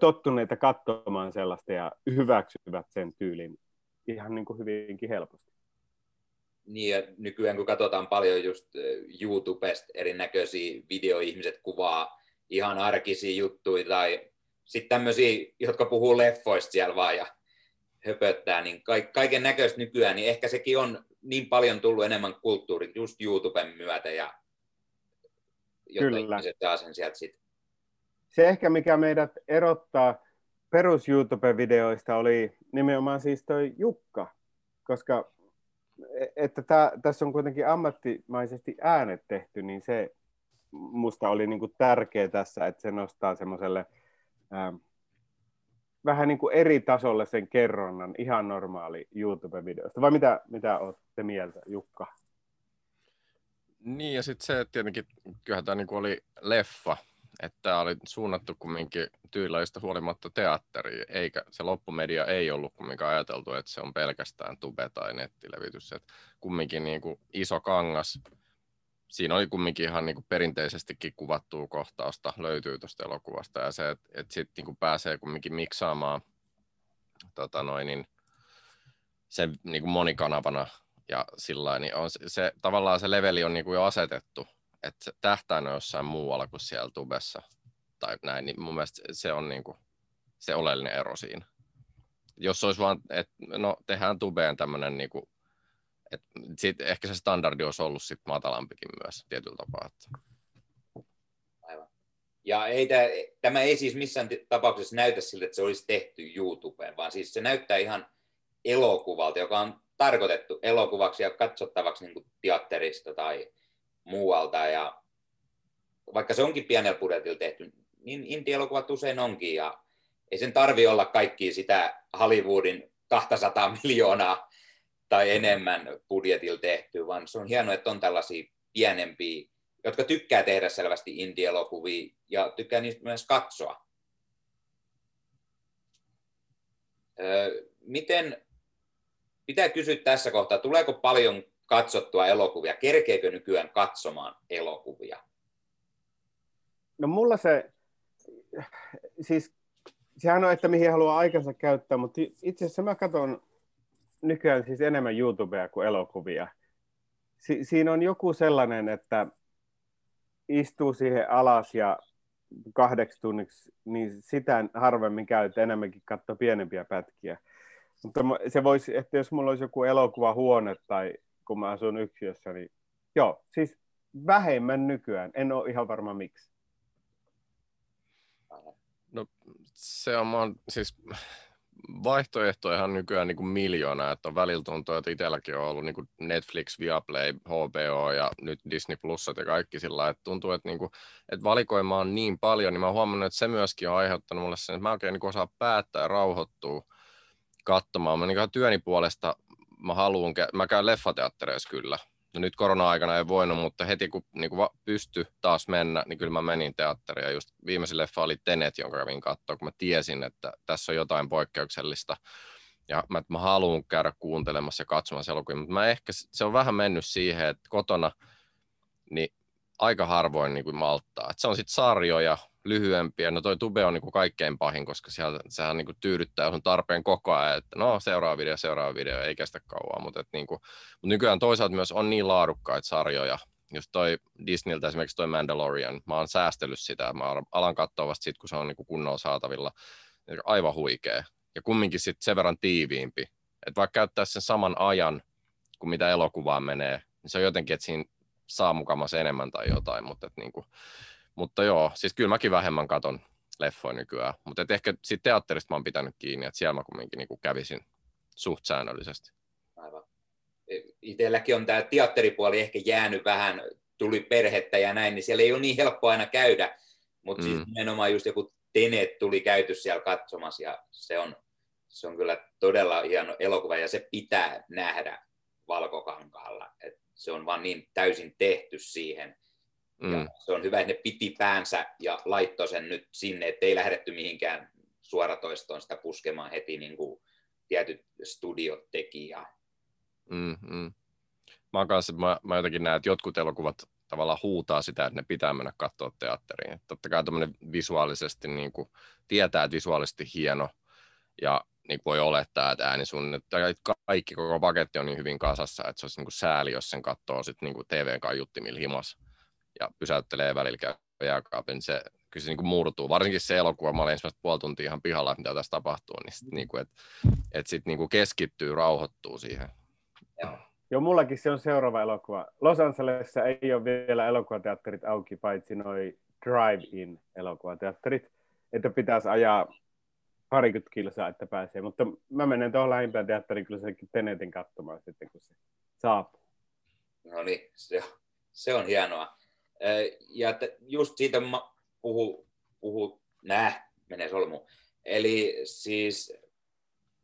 tottuneita katsomaan sellaista ja hyväksyvät sen tyylin ihan niin kuin hyvinkin helposti. Niin, ja nykyään kun katsotaan paljon just YouTubesta erinäköisiä videoihmiset kuvaa ihan arkisia juttuja tai sitten tämmöisiä, jotka puhuu leffoista siellä vaan ja höpöttää, niin kaiken näköistä nykyään, niin ehkä sekin on niin paljon tullut enemmän kulttuuri just YouTuben myötä ja jotta Kyllä. ihmiset saa sen sieltä sit. Se ehkä mikä meidät erottaa perus YouTube-videoista oli nimenomaan siis toi Jukka, koska että tää, tässä on kuitenkin ammattimaisesti äänet tehty, niin se musta oli niin kuin tärkeä tässä, että se nostaa semmoiselle ähm, vähän niin kuin eri tasolle sen kerronnan ihan normaali YouTube-videosta. Vai mitä, mitä olette mieltä, Jukka? Niin, ja sitten se, että tietenkin kyllähän tämä niin oli leffa, että tämä oli suunnattu kumminkin tyylaista huolimatta teatteriin, eikä se loppumedia ei ollut kumminkaan ajateltu, että se on pelkästään tube tai nettilevitys, että kumminkin niin kuin iso kangas, siinä oli kumminkin ihan niin kuin perinteisestikin kuvattua kohtausta löytyy tuosta elokuvasta, ja se, että, että sitten niin pääsee kumminkin miksaamaan tota noin, niin sen niin kuin monikanavana. Ja sillä niin on se, se, tavallaan se leveli on niin kuin jo asetettu, että tähtäin on jossain muualla kuin siellä tubessa tai näin, niin mun mielestä se on niin kuin se oleellinen ero siinä. Jos olisi vaan, että no tehdään tubeen tämmöinen niin kuin, että sit ehkä se standardi olisi ollut sit matalampikin myös tietyllä tapaa. Aivan. Ja ei tämä, tämä ei siis missään tapauksessa näytä siltä, että se olisi tehty YouTubeen, vaan siis se näyttää ihan elokuvalta, joka on tarkoitettu elokuvaksi ja katsottavaksi niin kuin teatterista tai muualta. Ja vaikka se onkin pienellä budjetilla tehty, niin indie-elokuvat usein onkin. Ja ei sen tarvi olla kaikki sitä Hollywoodin 200 miljoonaa tai enemmän budjetilla tehty, vaan se on hienoa, että on tällaisia pienempiä, jotka tykkää tehdä selvästi indie-elokuvia ja tykkää niistä myös katsoa. Miten pitää kysyä tässä kohtaa, tuleeko paljon katsottua elokuvia? Kerkeekö nykyään katsomaan elokuvia? No mulla se, siis sehän on, että mihin haluaa aikansa käyttää, mutta itse asiassa mä katson nykyään siis enemmän YouTubea kuin elokuvia. Si- siinä on joku sellainen, että istuu siihen alas ja kahdeksi tunniksi, niin sitä harvemmin käy, että enemmänkin katsoo pienempiä pätkiä. Mutta se voisi, että jos mulla olisi joku elokuvahuone tai kun mä asun yksiössä, niin joo, siis vähemmän nykyään. En ole ihan varma miksi. No se on, mä siis vaihtoehtojahan nykyään niin kuin miljoona, että on välillä tuntuu, että itselläkin on ollut niin kuin Netflix, Viaplay, HBO ja nyt Disney Plusat ja kaikki sillä että tuntuu, että, niin kuin, että valikoima on niin paljon, niin mä oon huomannut, että se myöskin on aiheuttanut mulle sen, että mä oikein niin osaa päättää ja rauhoittua katsomaan. Mä niin työni puolesta mä haluan, mä käyn leffateattereissa kyllä. No nyt korona-aikana ei voinut, mutta heti kun niin kuin pysty taas mennä, niin kyllä mä menin teatteriin. Ja just viimeisin leffa oli Tenet, jonka kävin katsoa, kun mä tiesin, että tässä on jotain poikkeuksellista. Ja mä, mä haluan käydä kuuntelemassa ja katsomassa elokuvia, mutta mä ehkä, se on vähän mennyt siihen, että kotona niin aika harvoin niin kuin malttaa. Et se on sitten sarjoja, lyhyempiä. No toi tube on niin kuin kaikkein pahin, koska siellä, sehän niin kuin tyydyttää sun tarpeen koko ajan, että no seuraava video, seuraava video, ei kestä kauan. Mutta, niin kuin, mutta nykyään toisaalta myös on niin laadukkaita sarjoja, just toi Disneyltä esimerkiksi toi Mandalorian, mä oon säästellyt sitä, mä alan katsoa vasta sit, kun se on niin kuin kunnolla saatavilla. Aivan huikea. Ja kumminkin sitten sen verran tiiviimpi. Että vaikka käyttää sen saman ajan, kuin mitä elokuvaan menee, niin se on jotenkin, että siinä saa mukamassa enemmän tai jotain, mutta että niin kuin, mutta joo, siis kyllä mäkin vähemmän katon leffoja nykyään. Mutta ehkä sitten teatterista mä oon pitänyt kiinni, että siellä mä kumminkin niin kävisin suht säännöllisesti. Aivan. Itselläkin on tämä teatteripuoli ehkä jäänyt vähän, tuli perhettä ja näin, niin siellä ei ole niin helppo aina käydä. Mutta siis mm. siis nimenomaan just joku Tenet tuli käyty siellä katsomassa ja se on, se on kyllä todella hieno elokuva ja se pitää nähdä valkokankaalla. Et se on vaan niin täysin tehty siihen Mm. Ja se on hyvä, että ne piti päänsä ja laittoi sen nyt sinne, ettei lähdetty mihinkään suoratoistoon sitä puskemaan heti niin kuin tietyt studiot teki. Ja... Mm, mm. Mä, kanssa, mä, mä jotenkin näen, että jotkut elokuvat tavallaan huutaa sitä, että ne pitää mennä katsoa teatteriin. Että totta kai visuaalisesti niin kuin, tietää, että visuaalisesti hieno ja niin voi olettaa, että äänisuunnitelma, kaikki koko paketti on niin hyvin kasassa, että se olisi niin kuin sääli, jos sen katsoo sitten niin TV-kaiuttimilla himassa ja pysäyttelee välillä jääkaapin, se kyllä se niin kuin murtuu. Varsinkin se elokuva, mä olin ensimmäistä puoli tuntia ihan pihalla, mitä tässä tapahtuu, niin sit, niin kuin, että et sit niin kuin keskittyy, rauhoittuu siihen. Joo. Joo, mullakin se on seuraava elokuva. Los Angelesissa ei ole vielä elokuvateatterit auki, paitsi noi drive-in elokuvateatterit, että pitäisi ajaa parikymmentä kilsaa, että pääsee. Mutta mä menen tuohon lähimpään teatteriin kyllä senkin Tenetin katsomaan sitten, kun se saapuu. No niin, se, se on hienoa. Ja just siitä puhu, puhu nää, menee solmu. Eli siis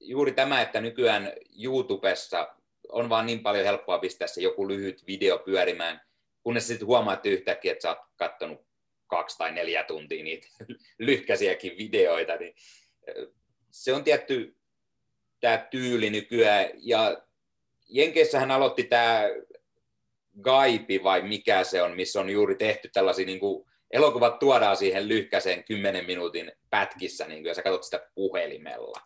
juuri tämä, että nykyään YouTubessa on vaan niin paljon helppoa pistää se joku lyhyt video pyörimään, kunnes sitten huomaat yhtäkkiä, että sä oot kattonut kaksi tai neljä tuntia niitä lyhkäisiäkin videoita, niin se on tietty tämä tyyli nykyään. Ja Jenkeissähän aloitti tämä Gaipi vai mikä se on, missä on juuri tehty tällaisia niin kuin, elokuvat tuodaan siihen lyhkäiseen 10 minuutin pätkissä, niin kuin, ja sä katsot sitä puhelimella.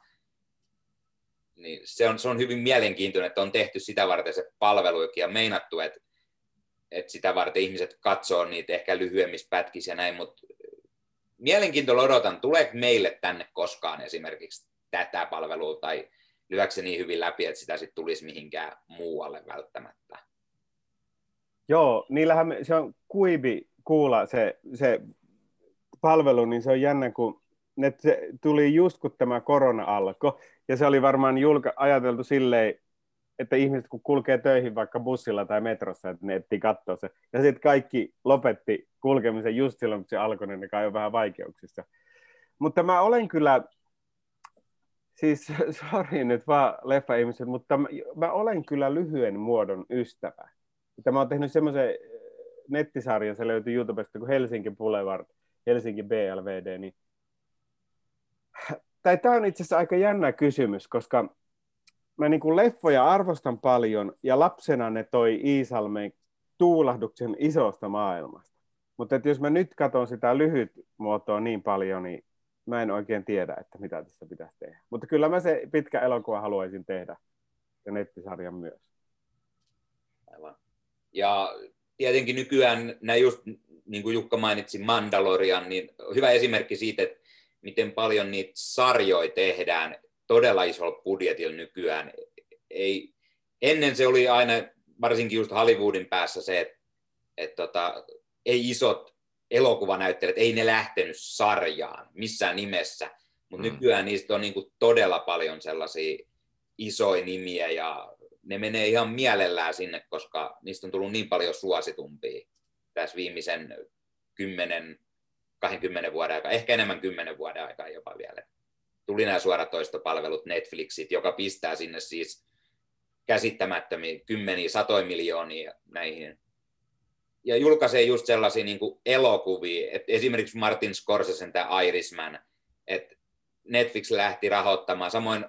Niin se, on, se on hyvin mielenkiintoinen, että on tehty sitä varten se palvelu ja meinattu, että, että sitä varten ihmiset katsoo niitä ehkä lyhyemmissä pätkissä ja näin, mutta mielenkiintoista odotan, tuleeko meille tänne koskaan esimerkiksi tätä palvelua tai lyökö niin hyvin läpi, että sitä sitten tulisi mihinkään muualle välttämättä. Joo, niillähän me, se on kuivi kuulla se, se palvelu, niin se on jännä, kun ne, se tuli just kun tämä korona alkoi, ja se oli varmaan julka, ajateltu silleen, että ihmiset kun kulkee töihin vaikka bussilla tai metrossa, että ne etsii katsoa se. Ja sitten kaikki lopetti kulkemisen just silloin, kun se alkoi, niin ne kai on vähän vaikeuksissa. Mutta mä olen kyllä, siis sori nyt vaan leffa-ihmiset, mutta mä, mä olen kyllä lyhyen muodon ystävä. Että mä oon tehnyt semmoisen nettisarjan, se löytyy YouTubesta kuin Helsinki Boulevard, Helsinki BLVD, niin tämä on itse asiassa aika jännä kysymys, koska mä niin kuin leffoja arvostan paljon ja lapsena ne toi Iisalmeen tuulahduksen isosta maailmasta. Mutta jos mä nyt katson sitä lyhyt muotoa niin paljon, niin mä en oikein tiedä, että mitä tässä pitäisi tehdä. Mutta kyllä mä se pitkä elokuva haluaisin tehdä ja nettisarjan myös. Ja tietenkin nykyään, näin just niin kuin Jukka mainitsi Mandalorian, niin hyvä esimerkki siitä, että miten paljon niitä sarjoja tehdään todella isolla budjetilla nykyään. Ei, ennen se oli aina, varsinkin just Hollywoodin päässä se, että, että tota, ei isot elokuvanäyttelijät, ei ne lähtenyt sarjaan missään nimessä, mutta mm. nykyään niistä on niin kuin todella paljon sellaisia isoja nimiä ja ne menee ihan mielellään sinne, koska niistä on tullut niin paljon suositumpia tässä viimeisen 10 20 vuoden aikaa, ehkä enemmän 10 vuoden aikaa jopa vielä. Tuli nämä suoratoistopalvelut Netflixit, joka pistää sinne siis käsittämättömiä kymmeniä, satoja miljoonia näihin. Ja julkaisee just sellaisia niin kuin elokuvia, että esimerkiksi Martin Scorsesen tämä Irishman, että Netflix lähti rahoittamaan, samoin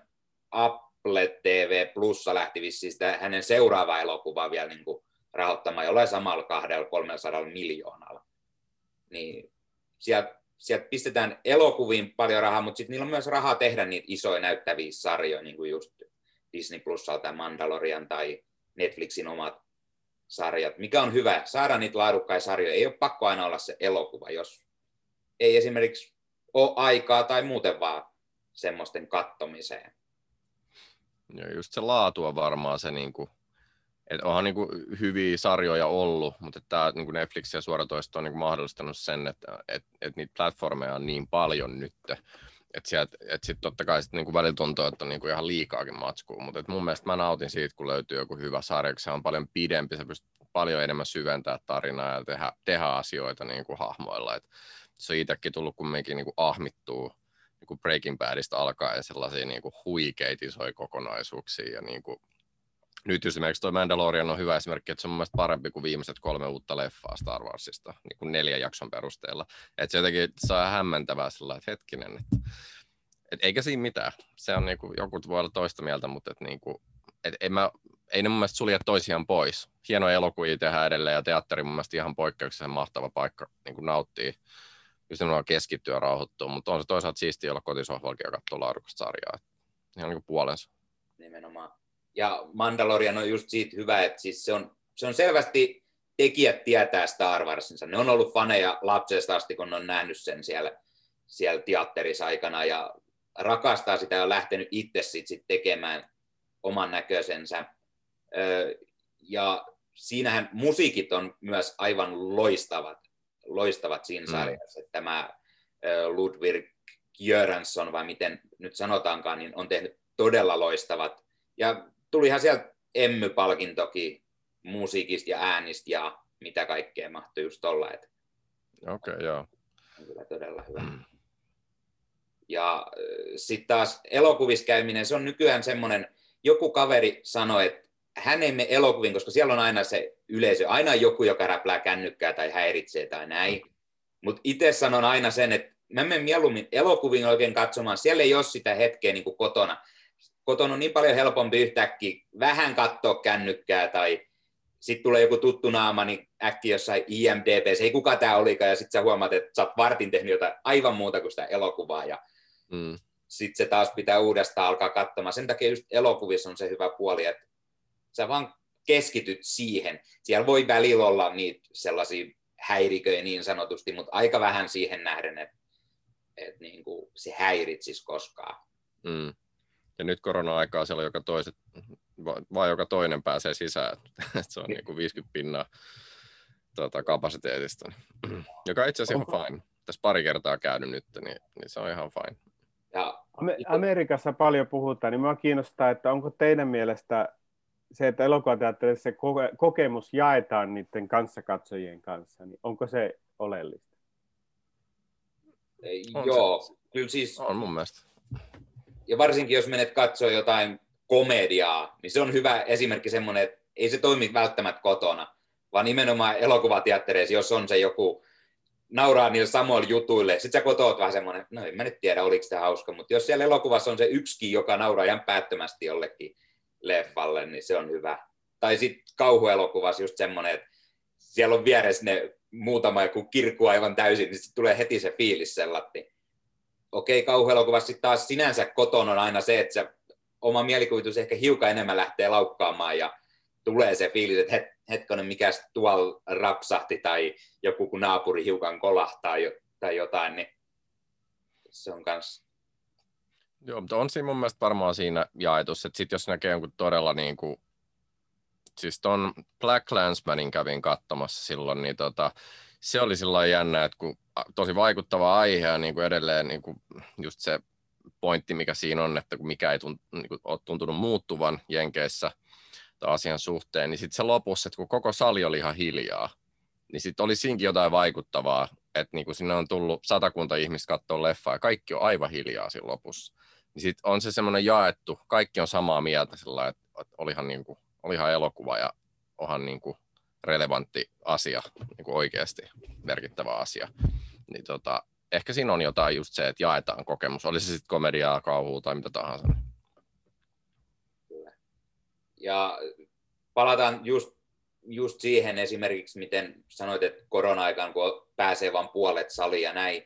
TV Plussa lähti vissiin sitä hänen seuraavaa elokuvaa vielä niin kuin rahoittamaan jollain samalla 200-300 miljoonalla. Niin sieltä, sieltä pistetään elokuviin paljon rahaa, mutta sitten niillä on myös rahaa tehdä niitä isoja näyttäviä sarjoja, niin kuin just Disney Plusalta tai Mandalorian tai Netflixin omat sarjat, mikä on hyvä. Saada niitä laadukkaita sarjoja. Ei ole pakko aina olla se elokuva, jos ei esimerkiksi ole aikaa tai muuten vaan semmoisten kattomiseen. Ja just se laatu on varmaan se niin kuin et onhan niin kuin hyviä sarjoja ollut, mutta tämä niin kuin Netflix ja suoratoisto on niin kuin mahdollistanut sen, että et, et niitä platformeja on niin paljon nyt, että et sitten totta kai sit niinku välillä tuntuu, että on niinku ihan liikaakin matskua, mutta mun mielestä mä nautin siitä, kun löytyy joku hyvä sarja, se on paljon pidempi, se pystyy paljon enemmän syventää tarinaa ja tehdä, tehdä asioita niinku hahmoilla. Et se on itsekin tullut kumminkin niinku ahmittua niinku Breaking Badista alkaen sellaisia niinku huikeita isoja kokonaisuuksia ja niinku nyt esimerkiksi tuo Mandalorian on hyvä esimerkki, että se on mun parempi kuin viimeiset kolme uutta leffaa Star Warsista, niin kuin neljän jakson perusteella. Että se jotenkin saa hämmentävää sillä että hetkinen, että et eikä siinä mitään. Se on niinku, joku voi olla toista mieltä, mutta et niinku, et ei, mä, ei ne mun mielestä sulje toisiaan pois. Hienoja elokuvia tehdään edelleen ja teatteri mun mielestä ihan poikkeuksellisen mahtava paikka niin kuin nauttii. Just on keskittyä ja rauhoittua, mutta on se toisaalta siistiä olla kotisohvalkin ja katsoa laadukasta sarjaa. Ihan niin kuin puolensa. Nimenomaan. Ja Mandalorian on just siitä hyvä, että siis se, on, se on selvästi tekijät tietää Star Warsinsa. Ne on ollut faneja lapsesta asti, kun ne on nähnyt sen siellä, siellä teatterissa aikana ja rakastaa sitä ja on lähtenyt itse sit, sit tekemään oman näköisensä. Ja siinähän musiikit on myös aivan loistavat, loistavat siinä mm. sarjassa. Tämä Ludwig Göransson, vai miten nyt sanotaankaan, niin on tehnyt todella loistavat. Ja tulihan sieltä Emmy-palkintokin musiikista ja äänistä ja mitä kaikkea mahtuu just olla. Okei, okay, joo. On kyllä todella hyvä. Mm. Ja sitten taas elokuvissa käyminen, se on nykyään semmoinen, joku kaveri sanoi, että hän ei mene elokuviin, koska siellä on aina se yleisö, aina joku, joka räplää kännykkää tai häiritsee tai näin. Mutta itse sanon aina sen, että mä menen mieluummin elokuviin oikein katsomaan, siellä ei ole sitä hetkeä niin kuin kotona. Kotona on niin paljon helpompi yhtäkkiä vähän katsoa kännykkää tai sitten tulee joku tuttu naama, niin äkki jossain IMDB, ei kuka tämä olikaan, ja sitten sä huomaat, että sä oot vartin tehnyt jotain aivan muuta kuin sitä elokuvaa, ja mm. sitten se taas pitää uudestaan alkaa katsomaan. Sen takia just elokuvissa on se hyvä puoli, että sä vaan keskityt siihen. Siellä voi välillä olla niitä sellaisia häiriköjä niin sanotusti, mutta aika vähän siihen nähden, että, että niin kuin se häiritsisi koskaan. Mm. Ja nyt korona-aikaa siellä on joka toiset, vai joka toinen pääsee sisään. se on niin kuin 50 pinnaa tuota, kapasiteetista. Joka itse asiassa ihan fine. Tässä pari kertaa käynyt nyt, niin, niin se on ihan fine. Ja, Amerikassa paljon puhutaan, niin minua kiinnostaa, että onko teidän mielestä se, että elokuvateatterissa se kokemus jaetaan niiden kanssakatsojien kanssa, niin onko se oleellista? On Joo, se. kyllä siis... On mun mielestä. Ja varsinkin jos menet katsoa jotain komediaa, niin se on hyvä esimerkki semmoinen, että ei se toimi välttämättä kotona, vaan nimenomaan elokuvateattereissa, jos on se joku, nauraa niille samoille jutuille, sitten sä kotoot vähän semmoinen, no en mä nyt tiedä, oliko tämä hauska, mutta jos siellä elokuvassa on se yksikin, joka nauraa ihan päättömästi jollekin leffalle, niin se on hyvä. Tai sitten kauhuelokuvassa just semmoinen, että siellä on vieressä ne muutama joku kirkku aivan täysin, niin tulee heti se fiilis sellatti. Okei, kauhuelokuvassa sitten taas sinänsä koton on aina se, että se oma mielikuvitus ehkä hiukan enemmän lähtee laukkaamaan ja tulee se fiilis, että het, hetkonen, mikä tuolla rapsahti tai joku kun naapuri hiukan kolahtaa tai jotain, niin se on kans Joo, mutta on siinä mun mielestä varmaan siinä jaetus, että sit jos näkee jonkun todella niin kuin, siis ton Black Clansmanin kävin katsomassa silloin, niin tota, se oli silloin jännä, että kun tosi vaikuttava aihe ja niin kuin edelleen niin kuin just se pointti, mikä siinä on, että kun mikä ei tunt, niin kuin, ole tuntunut muuttuvan Jenkeissä asian suhteen, niin sitten se lopussa, että kun koko sali oli ihan hiljaa, niin sitten oli siinkin jotain vaikuttavaa, että niin kuin sinne on tullut satakunta ihmistä katsoa leffaa ja kaikki on aivan hiljaa siinä lopussa niin sit on se semmoinen jaettu, kaikki on samaa mieltä sillä että, että olihan, niin kuin, olihan elokuva ja onhan niin kuin relevantti asia, niin kuin oikeasti merkittävä asia. Niin tota, ehkä siinä on jotain just se, että jaetaan kokemus, oli se sitten komediaa, kauhua tai mitä tahansa. Ja palataan just, just siihen esimerkiksi, miten sanoit, että korona-aikaan, kun pääsee vain puolet salia ja näin.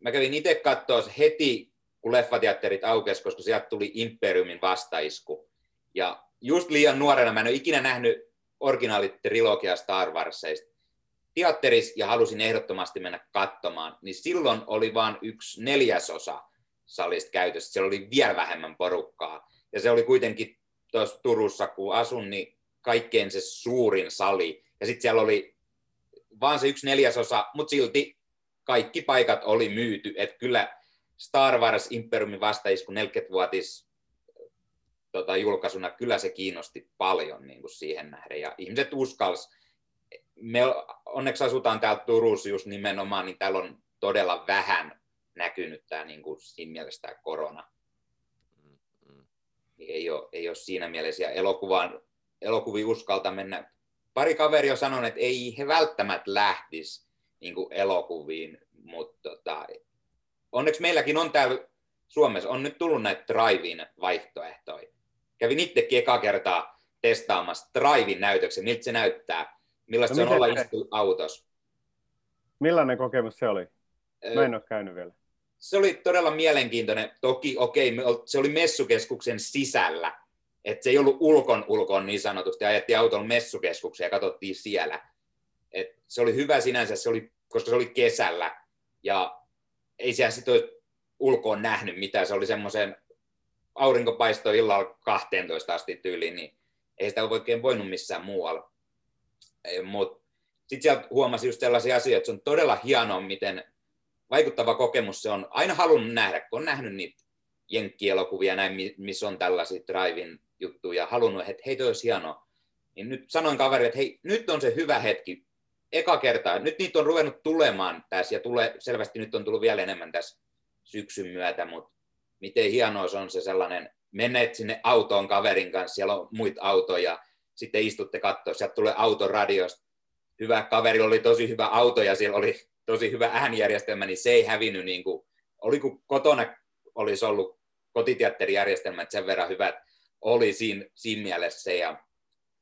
Mä kävin itse katsoa heti kun leffateatterit aukesi, koska sieltä tuli Imperiumin vastaisku. Ja just liian nuorena mä en ole ikinä nähnyt originaalit trilogia Star Warsista teatterissa ja halusin ehdottomasti mennä katsomaan, niin silloin oli vain yksi neljäsosa salista käytössä. Siellä oli vielä vähemmän porukkaa. Ja se oli kuitenkin tuossa Turussa, kun asun, niin kaikkein se suurin sali. Ja sitten siellä oli vaan se yksi neljäsosa, mutta silti kaikki paikat oli myyty. Että kyllä Star Wars Imperiumin vastaisku 40-vuotis tota, julkaisuna, kyllä se kiinnosti paljon niin kuin siihen nähden. Ja ihmiset uskalls, me onneksi asutaan täällä Turussa just nimenomaan, niin täällä on todella vähän näkynyt tämä niin kuin siinä mielessä tämä korona. Niin ei, ole, ei ole siinä mielessä. Ja elokuvan, elokuvi uskalta mennä. Pari kaveri on sanonut, että ei he välttämättä lähtisi niin elokuviin, mutta tota, onneksi meilläkin on täällä Suomessa, on nyt tullut näitä drive vaihtoehtoja. Kävin itsekin eka kertaa testaamassa drive näytöksen, miltä se näyttää, millaista no, se on olla istu autossa. Millainen kokemus se oli? Mä en ole käynyt vielä. Se oli todella mielenkiintoinen. Toki, okei, okay, se oli messukeskuksen sisällä. Että se ei ollut ulkon ulkon niin sanotusti. Ajettiin auton messukeskukseen ja katsottiin siellä. Et se oli hyvä sinänsä, se oli, koska se oli kesällä. Ja ei siellä sitten ulkoon nähnyt mitään. Se oli semmoisen aurinkopaisto illalla 12 asti tyyliin, niin ei sitä oikein voinut missään muualla. Mutta sitten sieltä huomasi just sellaisia asioita, että se on todella hienoa, miten vaikuttava kokemus se on. Aina halunnut nähdä, kun on nähnyt niitä jenkkielokuvia näin, missä on tällaisia drive juttuun ja halunnut, että hei toi olisi hienoa. Niin nyt sanoin kaverille, että hei, nyt on se hyvä hetki. Eka kertaa. Nyt niitä on ruvennut tulemaan tässä ja tulee, selvästi nyt on tullut vielä enemmän tässä syksyn myötä, mutta miten hienoa se on se sellainen, menet sinne autoon kaverin kanssa, siellä on muita autoja, sitten istutte katsoa, sieltä tulee autoradiosta. Hyvä kaveri oli tosi hyvä auto ja siellä oli tosi hyvä äänijärjestelmä, niin se ei hävinnyt, niin kuin, oli kuin kotona olisi ollut kotiteatterijärjestelmät sen verran hyvät oli siinä, siinä mielessä ja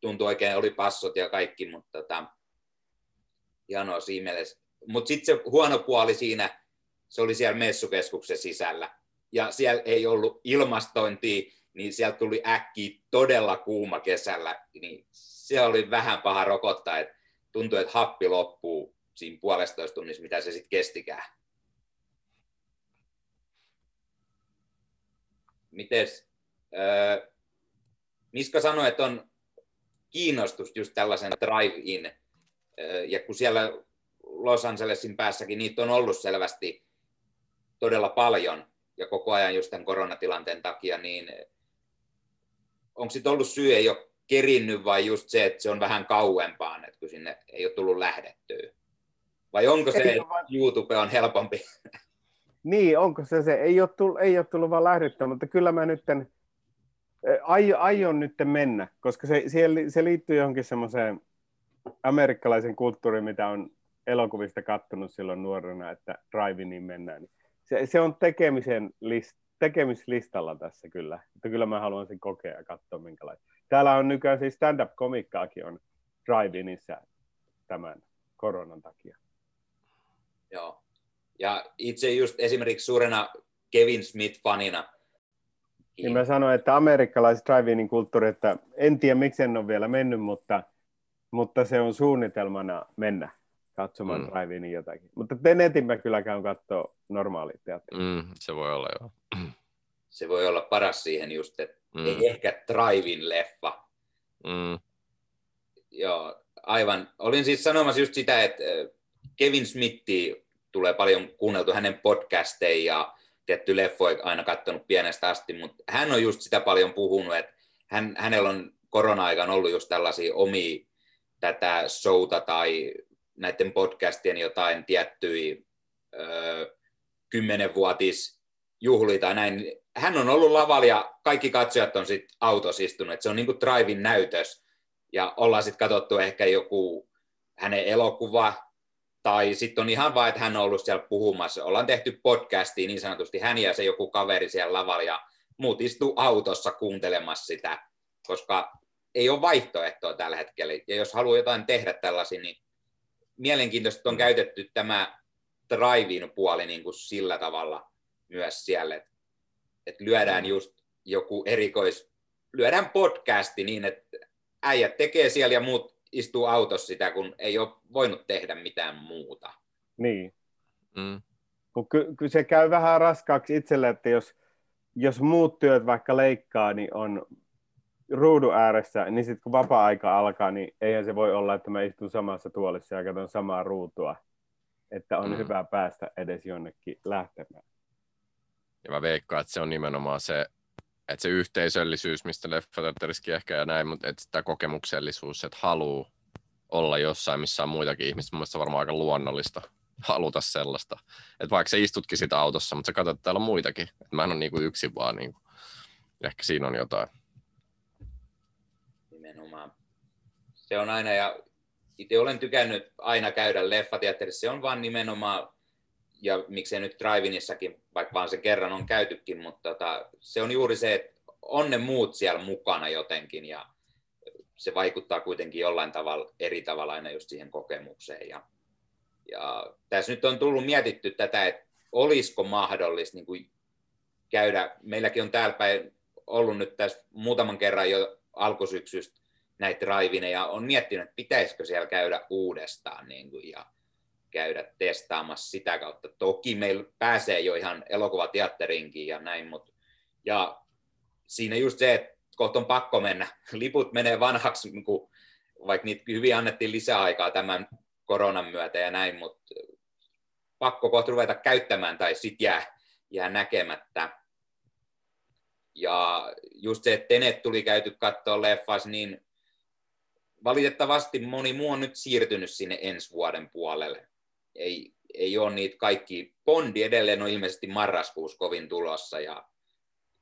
tuntui oikein, oli passot ja kaikki, mutta tota, hienoa siinä mielessä. Mutta sitten se huono puoli siinä, se oli siellä messukeskuksen sisällä ja siellä ei ollut ilmastointia, niin sieltä tuli äkki todella kuuma kesällä, niin se oli vähän paha rokottaa, että tuntui, että happi loppuu siinä puolestoista tunnissa, mitä se sitten kestikään. Mites, äh, Miska sanoi, että on kiinnostus just tällaisen drive-in, ja kun siellä Los Angelesin päässäkin niitä on ollut selvästi todella paljon, ja koko ajan just tämän koronatilanteen takia, niin onko sitten ollut syy, ei ole kerinnyt vai just se, että se on vähän kauempaan, että kun sinne ei ole tullut lähdettyä? Vai onko se, että YouTube on helpompi? Niin, onko se se? Ei ole tullut, ei ole tullut vaan lähdettyä, mutta kyllä mä nyt aion, aion nyt mennä, koska se, se liittyy johonkin semmoiseen amerikkalaisen kulttuuriin, mitä on elokuvista kattonut silloin nuorena, että drive-iniin mennään. Se, se on tekemisen list, tekemislistalla tässä kyllä. Että kyllä mä haluan sen kokea ja katsoa minkälaista. Täällä on nykyään siis stand-up-komikkaakin on drive-inissä tämän koronan takia. Joo. Ja itse just esimerkiksi suurena Kevin Smith-fanina. Niin mä sanoin, että amerikkalaiset drive kulttuuri, että en tiedä miksi en ole vielä mennyt, mutta, mutta se on suunnitelmana mennä katsomaan mm. drive jotakin. Mutta Tenetin mä kyllä käyn katsoa normaali teatteri. Mm, se voi olla joo. Se voi olla paras siihen just, että mm. ei ehkä drive leffa. Mm. Joo, aivan. Olin siis sanomassa just sitä, että Kevin Smithi tulee paljon kuunneltu hänen podcasteja ja tietty leffoja aina katsonut pienestä asti, mutta hän on just sitä paljon puhunut, että hän, hänellä on korona-aikaan ollut just tällaisia omia tätä showta tai näiden podcastien jotain tiettyjä kymmenenvuotis juhlia tai näin. Hän on ollut lavalla ja kaikki katsojat on sitten autossa istunut. se on niin kuin drive näytös. Ja ollaan sitten katsottu ehkä joku hänen elokuva tai sitten on ihan vain, että hän on ollut siellä puhumassa. Ollaan tehty podcastia niin sanotusti, hän ja se joku kaveri siellä lavalla, ja muut istuu autossa kuuntelemassa sitä, koska ei ole vaihtoehtoa tällä hetkellä. Ja jos haluaa jotain tehdä tällaisia, niin mielenkiintoista on käytetty tämä drive puoli niin kuin sillä tavalla myös siellä, että, että lyödään mm. just joku erikois, lyödään podcasti niin, että äijät tekee siellä ja muut istuu autossa sitä, kun ei ole voinut tehdä mitään muuta. Niin. Mm. Ky- ky- se käy vähän raskaaksi itselle, että jos, jos muut työt vaikka leikkaa, niin on ruudun ääressä, niin sitten kun vapaa-aika alkaa, niin eihän se voi olla, että mä istun samassa tuolissa ja katson samaa ruutua. Että on mm. hyvä päästä edes jonnekin lähtemään. Ja mä veikkaan, että se on nimenomaan se että se yhteisöllisyys, mistä leffateatterissakin ehkä ja näin, mutta että sitä kokemuksellisuus, että haluu olla jossain, missä on muitakin ihmisiä, mun mielestä varmaan aika luonnollista haluta sellaista. Että vaikka sä istutkin sitä autossa, mutta sä katsot, että täällä on muitakin. Että mä en ole niinku yksin vaan, niinku. ehkä siinä on jotain. Nimenomaan. Se on aina, ja itse olen tykännyt aina käydä leffateatterissa, se on vaan nimenomaan ja miksei nyt Drivinissakin, vaikka vaan se kerran on käytykin, mutta tota, se on juuri se, että on ne muut siellä mukana jotenkin ja se vaikuttaa kuitenkin jollain tavalla eri tavalla aina just siihen kokemukseen. Ja, ja tässä nyt on tullut mietitty tätä, että olisiko mahdollista niin kuin käydä, meilläkin on täällä päin ollut nyt tässä muutaman kerran jo alkusyksystä näitä raivineja, on miettinyt, että pitäisikö siellä käydä uudestaan. Niin kuin, ja käydä testaamassa sitä kautta. Toki meillä pääsee jo ihan elokuvateatterinkin ja näin, mutta ja siinä just se, että kohta on pakko mennä. Liput menee vanhaksi, niin kun, vaikka niitä hyvin annettiin lisäaikaa tämän koronan myötä ja näin, mutta pakko kohta ruveta käyttämään tai sitten jää, jää näkemättä. Ja just se, että Tenet tuli käyty katsoa leffas, niin valitettavasti moni muu on nyt siirtynyt sinne ensi vuoden puolelle. Ei, ei ole niitä kaikki. Bondi edelleen on ilmeisesti marraskuussa kovin tulossa ja,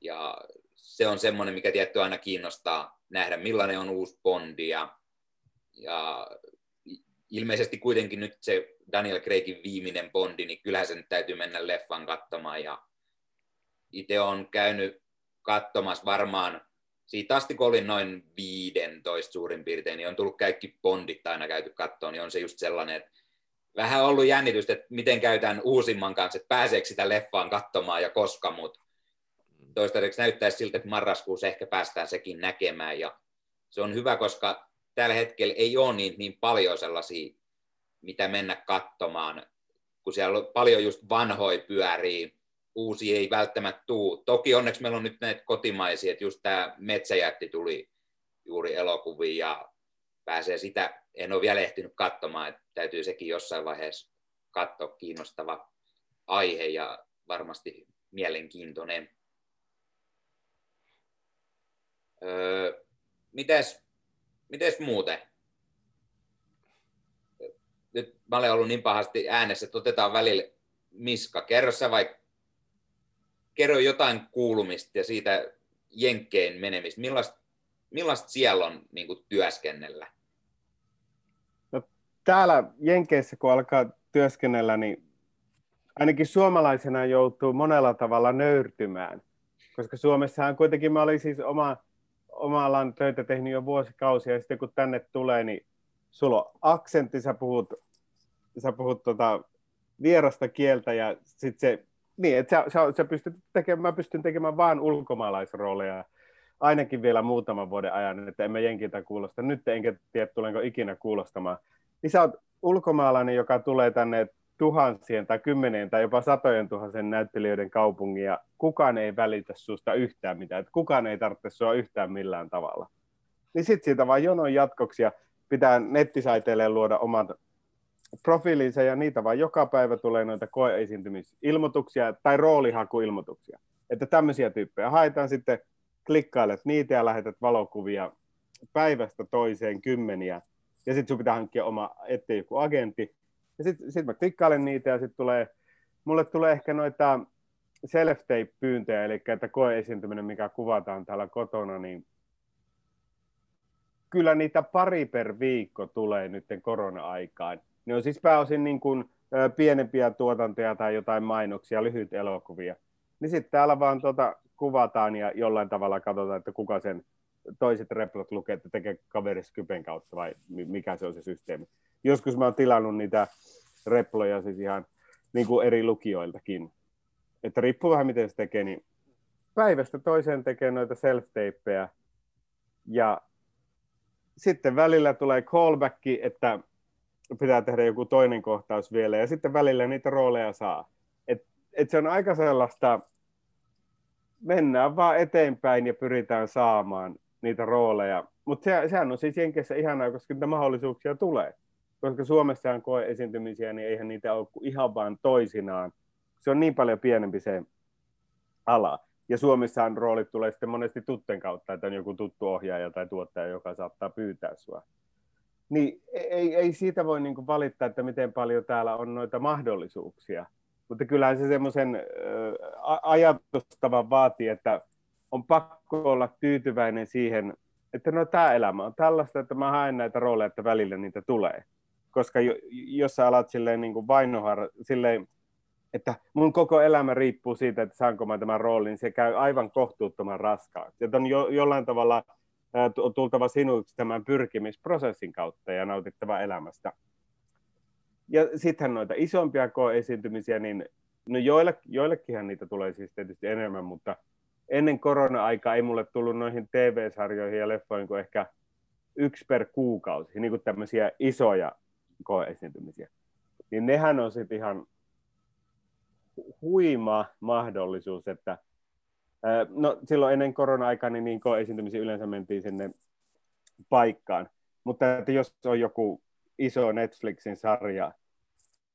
ja se on semmoinen, mikä tietty aina kiinnostaa nähdä, millainen on uusi Bondi ja, ja ilmeisesti kuitenkin nyt se Daniel Craigin viimeinen Bondi, niin kyllähän se nyt täytyy mennä leffan katsomaan ja itse on käynyt katsomassa varmaan siitä asti, kun olin noin 15 suurin piirtein, niin on tullut kaikki Bondit aina käyty kattoon, niin on se just sellainen, että vähän ollut jännitystä, että miten käytän uusimman kanssa, että pääseekö sitä leffaan katsomaan ja koska, mutta toistaiseksi näyttäisi siltä, että marraskuussa ehkä päästään sekin näkemään ja se on hyvä, koska tällä hetkellä ei ole niin, niin paljon sellaisia, mitä mennä katsomaan, kun siellä on paljon just vanhoja pyörii, uusi ei välttämättä tuu. Toki onneksi meillä on nyt näitä kotimaisia, että just tämä Metsäjätti tuli juuri elokuviin ja pääsee sitä, en ole vielä ehtinyt katsomaan, että täytyy sekin jossain vaiheessa katsoa kiinnostava aihe ja varmasti mielenkiintoinen. Öö, mites, mites muuten? Nyt mä olen ollut niin pahasti äänessä, että otetaan välillä Miska. Kerro sä vaikka kerro jotain kuulumista ja siitä Jenkkeen menemistä. Millaista, millaista siellä on niin kuin, työskennellä? Täällä Jenkeissä, kun alkaa työskennellä, niin ainakin suomalaisena joutuu monella tavalla nöyrtymään. Koska Suomessahan kuitenkin mä olin siis oma, oma alan töitä tehnyt jo vuosikausia, ja sitten kun tänne tulee, niin sulla on aksentti, sä puhut, sä puhut tota vierasta kieltä, ja sitten se niin, että sä, sä, sä pystyt tekemään, mä pystyn tekemään vain ulkomaalaisrooleja ainakin vielä muutaman vuoden ajan, että emme jenkiltä kuulosta. Nyt enkä tiedä, tulenko ikinä kuulostamaan. Niin sä oot ulkomaalainen, joka tulee tänne tuhansien tai kymmenien tai jopa satojen tuhansien näyttelijöiden kaupungin ja kukaan ei välitä susta yhtään mitään, että kukaan ei tarvitse sua yhtään millään tavalla. Niin sitten siitä vaan jonon jatkoksi ja pitää nettisaiteille luoda omat profiilinsa ja niitä vaan joka päivä tulee noita koeesiintymisilmoituksia tai roolihakuilmoituksia. Että tämmöisiä tyyppejä haetaan sitten, klikkailet niitä ja lähetät valokuvia päivästä toiseen kymmeniä. Ja sitten sun pitää hankkia oma, ettei joku agentti. Ja sitten sit mä klikkailen niitä ja sitten tulee, mulle tulee ehkä noita self-tape-pyyntöjä, eli että koeesiintyminen, mikä kuvataan täällä kotona, niin kyllä niitä pari per viikko tulee nyt korona-aikaan. Ne on siis pääosin niin kuin, pienempiä tuotantoja tai jotain mainoksia, lyhyt elokuvia. Niin sitten täällä vaan tuota kuvataan ja jollain tavalla katsotaan, että kuka sen toiset replot lukee, että tekee kaveri Skypen kautta vai mikä se on se systeemi. Joskus mä oon tilannut niitä reploja siis ihan niin kuin eri lukijoiltakin. Että riippuu vähän miten se tekee, niin päivästä toiseen tekee noita self ja sitten välillä tulee callback, että pitää tehdä joku toinen kohtaus vielä, ja sitten välillä niitä rooleja saa. Et, et se on aika sellaista, mennään vaan eteenpäin ja pyritään saamaan niitä rooleja. Mutta se, sehän on siis Jenkeissä ihanaa, koska niitä mahdollisuuksia tulee. Koska Suomessa on koe esiintymisiä, niin eihän niitä ole ihan vaan toisinaan. Se on niin paljon pienempi se ala. Ja Suomessahan roolit tulee sitten monesti tutten kautta, että on joku tuttu ohjaaja tai tuottaja, joka saattaa pyytää sua niin ei, ei siitä voi niin kuin valittaa, että miten paljon täällä on noita mahdollisuuksia. Mutta kyllähän se semmoisen ajatustavan vaatii, että on pakko olla tyytyväinen siihen, että no tämä elämä on tällaista, että mä haen näitä rooleja, että välillä niitä tulee. Koska jo, jos sä alat silleen niin kuin vainohar, silleen, että mun koko elämä riippuu siitä, että saanko mä tämän roolin, niin se käy aivan kohtuuttoman raskaaksi. Että on jo, jollain tavalla on tultava sinuiksi tämän pyrkimisprosessin kautta ja nautittava elämästä. Ja sittenhän noita isompia koe-esiintymisiä, niin no joille, joillekinhan niitä tulee siis tietysti enemmän, mutta ennen korona-aikaa ei mulle tullut noihin TV-sarjoihin ja leffoihin kuin ehkä yksi per kuukausi, niin kuin tämmöisiä isoja koe-esiintymisiä. Niin nehän on sitten ihan huima mahdollisuus, että No silloin ennen korona-aikaa niin, niin esiintymisiä yleensä mentiin sinne paikkaan. Mutta että jos on joku iso Netflixin sarja,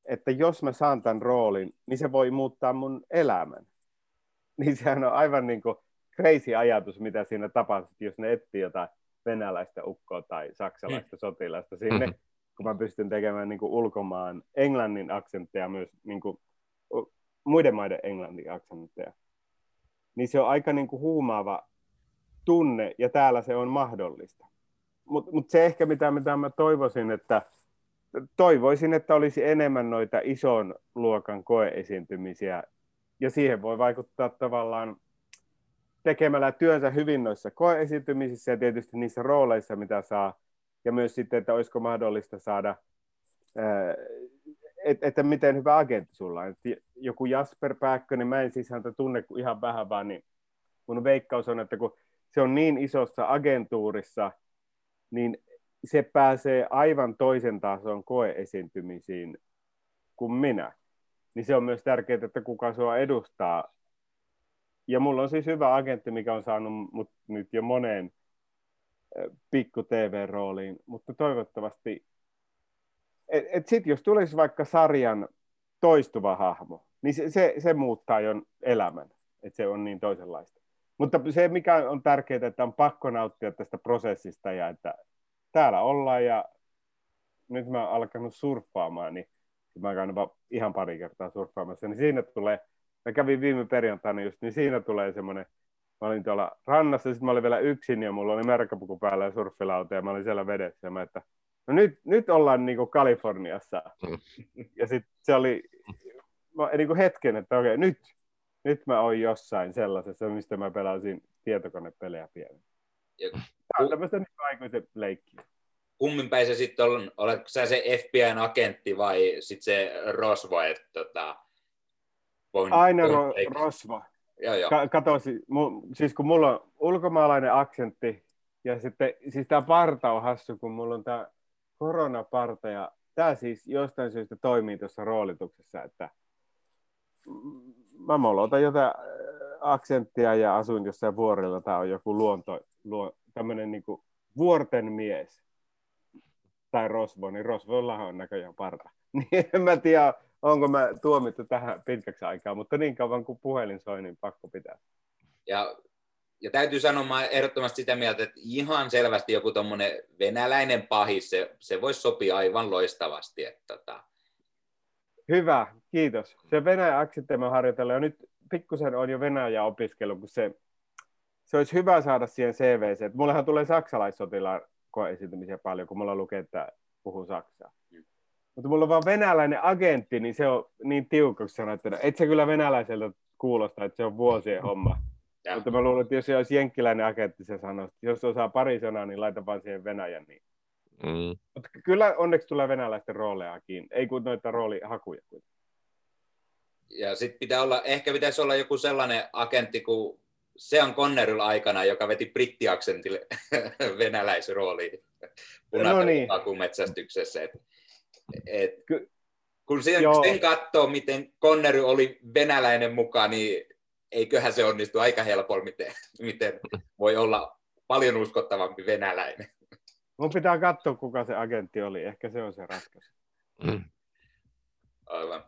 että jos mä saan tämän roolin, niin se voi muuttaa mun elämän. Niin sehän on aivan niin kuin crazy ajatus, mitä siinä tapahtuu, jos ne etsii jotain venäläistä ukkoa tai saksalaista mm. sotilasta sinne, mm-hmm. kun mä pystyn tekemään niin kuin ulkomaan englannin aksentteja myös niin kuin, muiden maiden englannin aksentteja. Niin se on aika niin kuin huumaava tunne, ja täällä se on mahdollista. Mutta mut se ehkä, mitä, mitä mä toivoisin, että toivoisin, että olisi enemmän noita ison luokan koeesiintymisiä, ja siihen voi vaikuttaa tavallaan tekemällä työnsä hyvin noissa koeesiintymisissä ja tietysti niissä rooleissa, mitä saa, ja myös sitten, että olisiko mahdollista saada, että, miten hyvä agentti sulla on. Joku Jasper niin mä en siis häntä tunne kuin ihan vähän vaan, niin mun veikkaus on, että kun se on niin isossa agentuurissa, niin se pääsee aivan toisen tason koeesiintymisiin kuin minä. Niin se on myös tärkeää, että kuka sua edustaa. Ja mulla on siis hyvä agentti, mikä on saanut mut nyt jo moneen pikku TV-rooliin, mutta toivottavasti, et, et sit jos tulisi vaikka sarjan toistuva hahmo, niin se, se, se muuttaa jo elämän, että se on niin toisenlaista. Mutta se, mikä on tärkeää, että on pakko nauttia tästä prosessista ja että täällä ollaan ja nyt mä oon alkanut surffaamaan, niin mä oon käynyt ihan pari kertaa surffaamassa, niin siinä tulee, mä kävin viime perjantaina just, niin siinä tulee semmoinen, mä olin tuolla rannassa, sitten mä olin vielä yksin ja mulla oli merkkapuku päällä ja surffilauta ja mä olin siellä vedessä ja mä, että no nyt, nyt ollaan niinku Kaliforniassa. Mm. Ja sitten se oli mä, niinku hetken, että okei, nyt, nyt mä oon jossain sellaisessa, mistä mä pelasin tietokonepelejä pienen. Tämä on tämmöistä niin aikuisen leikkiä. Kummin päin se sitten on, oletko sä se FBIn agentti vai sitten se Rosvo, että tota, voin, Aina ro, Rosvo. Joo, joo. Ka- kato, siis kun mulla on ulkomaalainen aksentti, ja sitten, siis tämä parta on hassu, kun mulla on tämä koronaparta, ja tämä siis jostain syystä toimii tuossa roolituksessa, että mä molotan jotain aksenttia ja asuin jossain vuorilla, tämä on joku luonto, luo, tämmöinen niin vuorten mies tai rosvo, niin rosvoilla on näköjään parta. Niin en mä tiedä, onko mä tuomittu tähän pitkäksi aikaa, mutta niin kauan kuin puhelin soi, niin pakko pitää. Ja, ja täytyy sanoa, mä ehdottomasti sitä mieltä, että ihan selvästi joku tuommoinen venäläinen pahis, se, se voisi sopia aivan loistavasti. Että, tota... Hyvä, kiitos. Se Venäjä aksentti mä harjoitellaan, ja nyt pikkusen on jo Venäjä opiskellut, kun se se olisi hyvä saada siihen CVC. Mullehan tulee saksalaissotilaan esiintymisiä paljon, kun mulla lukee, että puhuu saksaa. Mm. Mutta mulla on vaan venäläinen agentti, niin se on niin tiukaksi sanoa, että et se kyllä venäläiseltä kuulosta, että se on vuosien homma. Ja. Mutta mä luulen, että jos se olisi jenkkiläinen agentti, se sanoo, että jos osaa pari sanaa, niin laita vaan siihen Venäjän. Niin. Mm. Mutta kyllä onneksi tulee venäläisten roolejakin, ei kuin noita roolihakuja. Ja sitten pitää olla, ehkä pitäisi olla joku sellainen agentti kuin Sean Conneryl aikana, joka veti brittiaksentille venäläisrooliin no niin. metsästyksessä. Et, et, kun sen, sen katsoo, miten Connery oli venäläinen mukaan, niin eiköhän se onnistu aika helpolla, miten, miten voi olla paljon uskottavampi venäläinen. Mun pitää katsoa, kuka se agentti oli. Ehkä se on se ratkaisu. Mm. Aivan.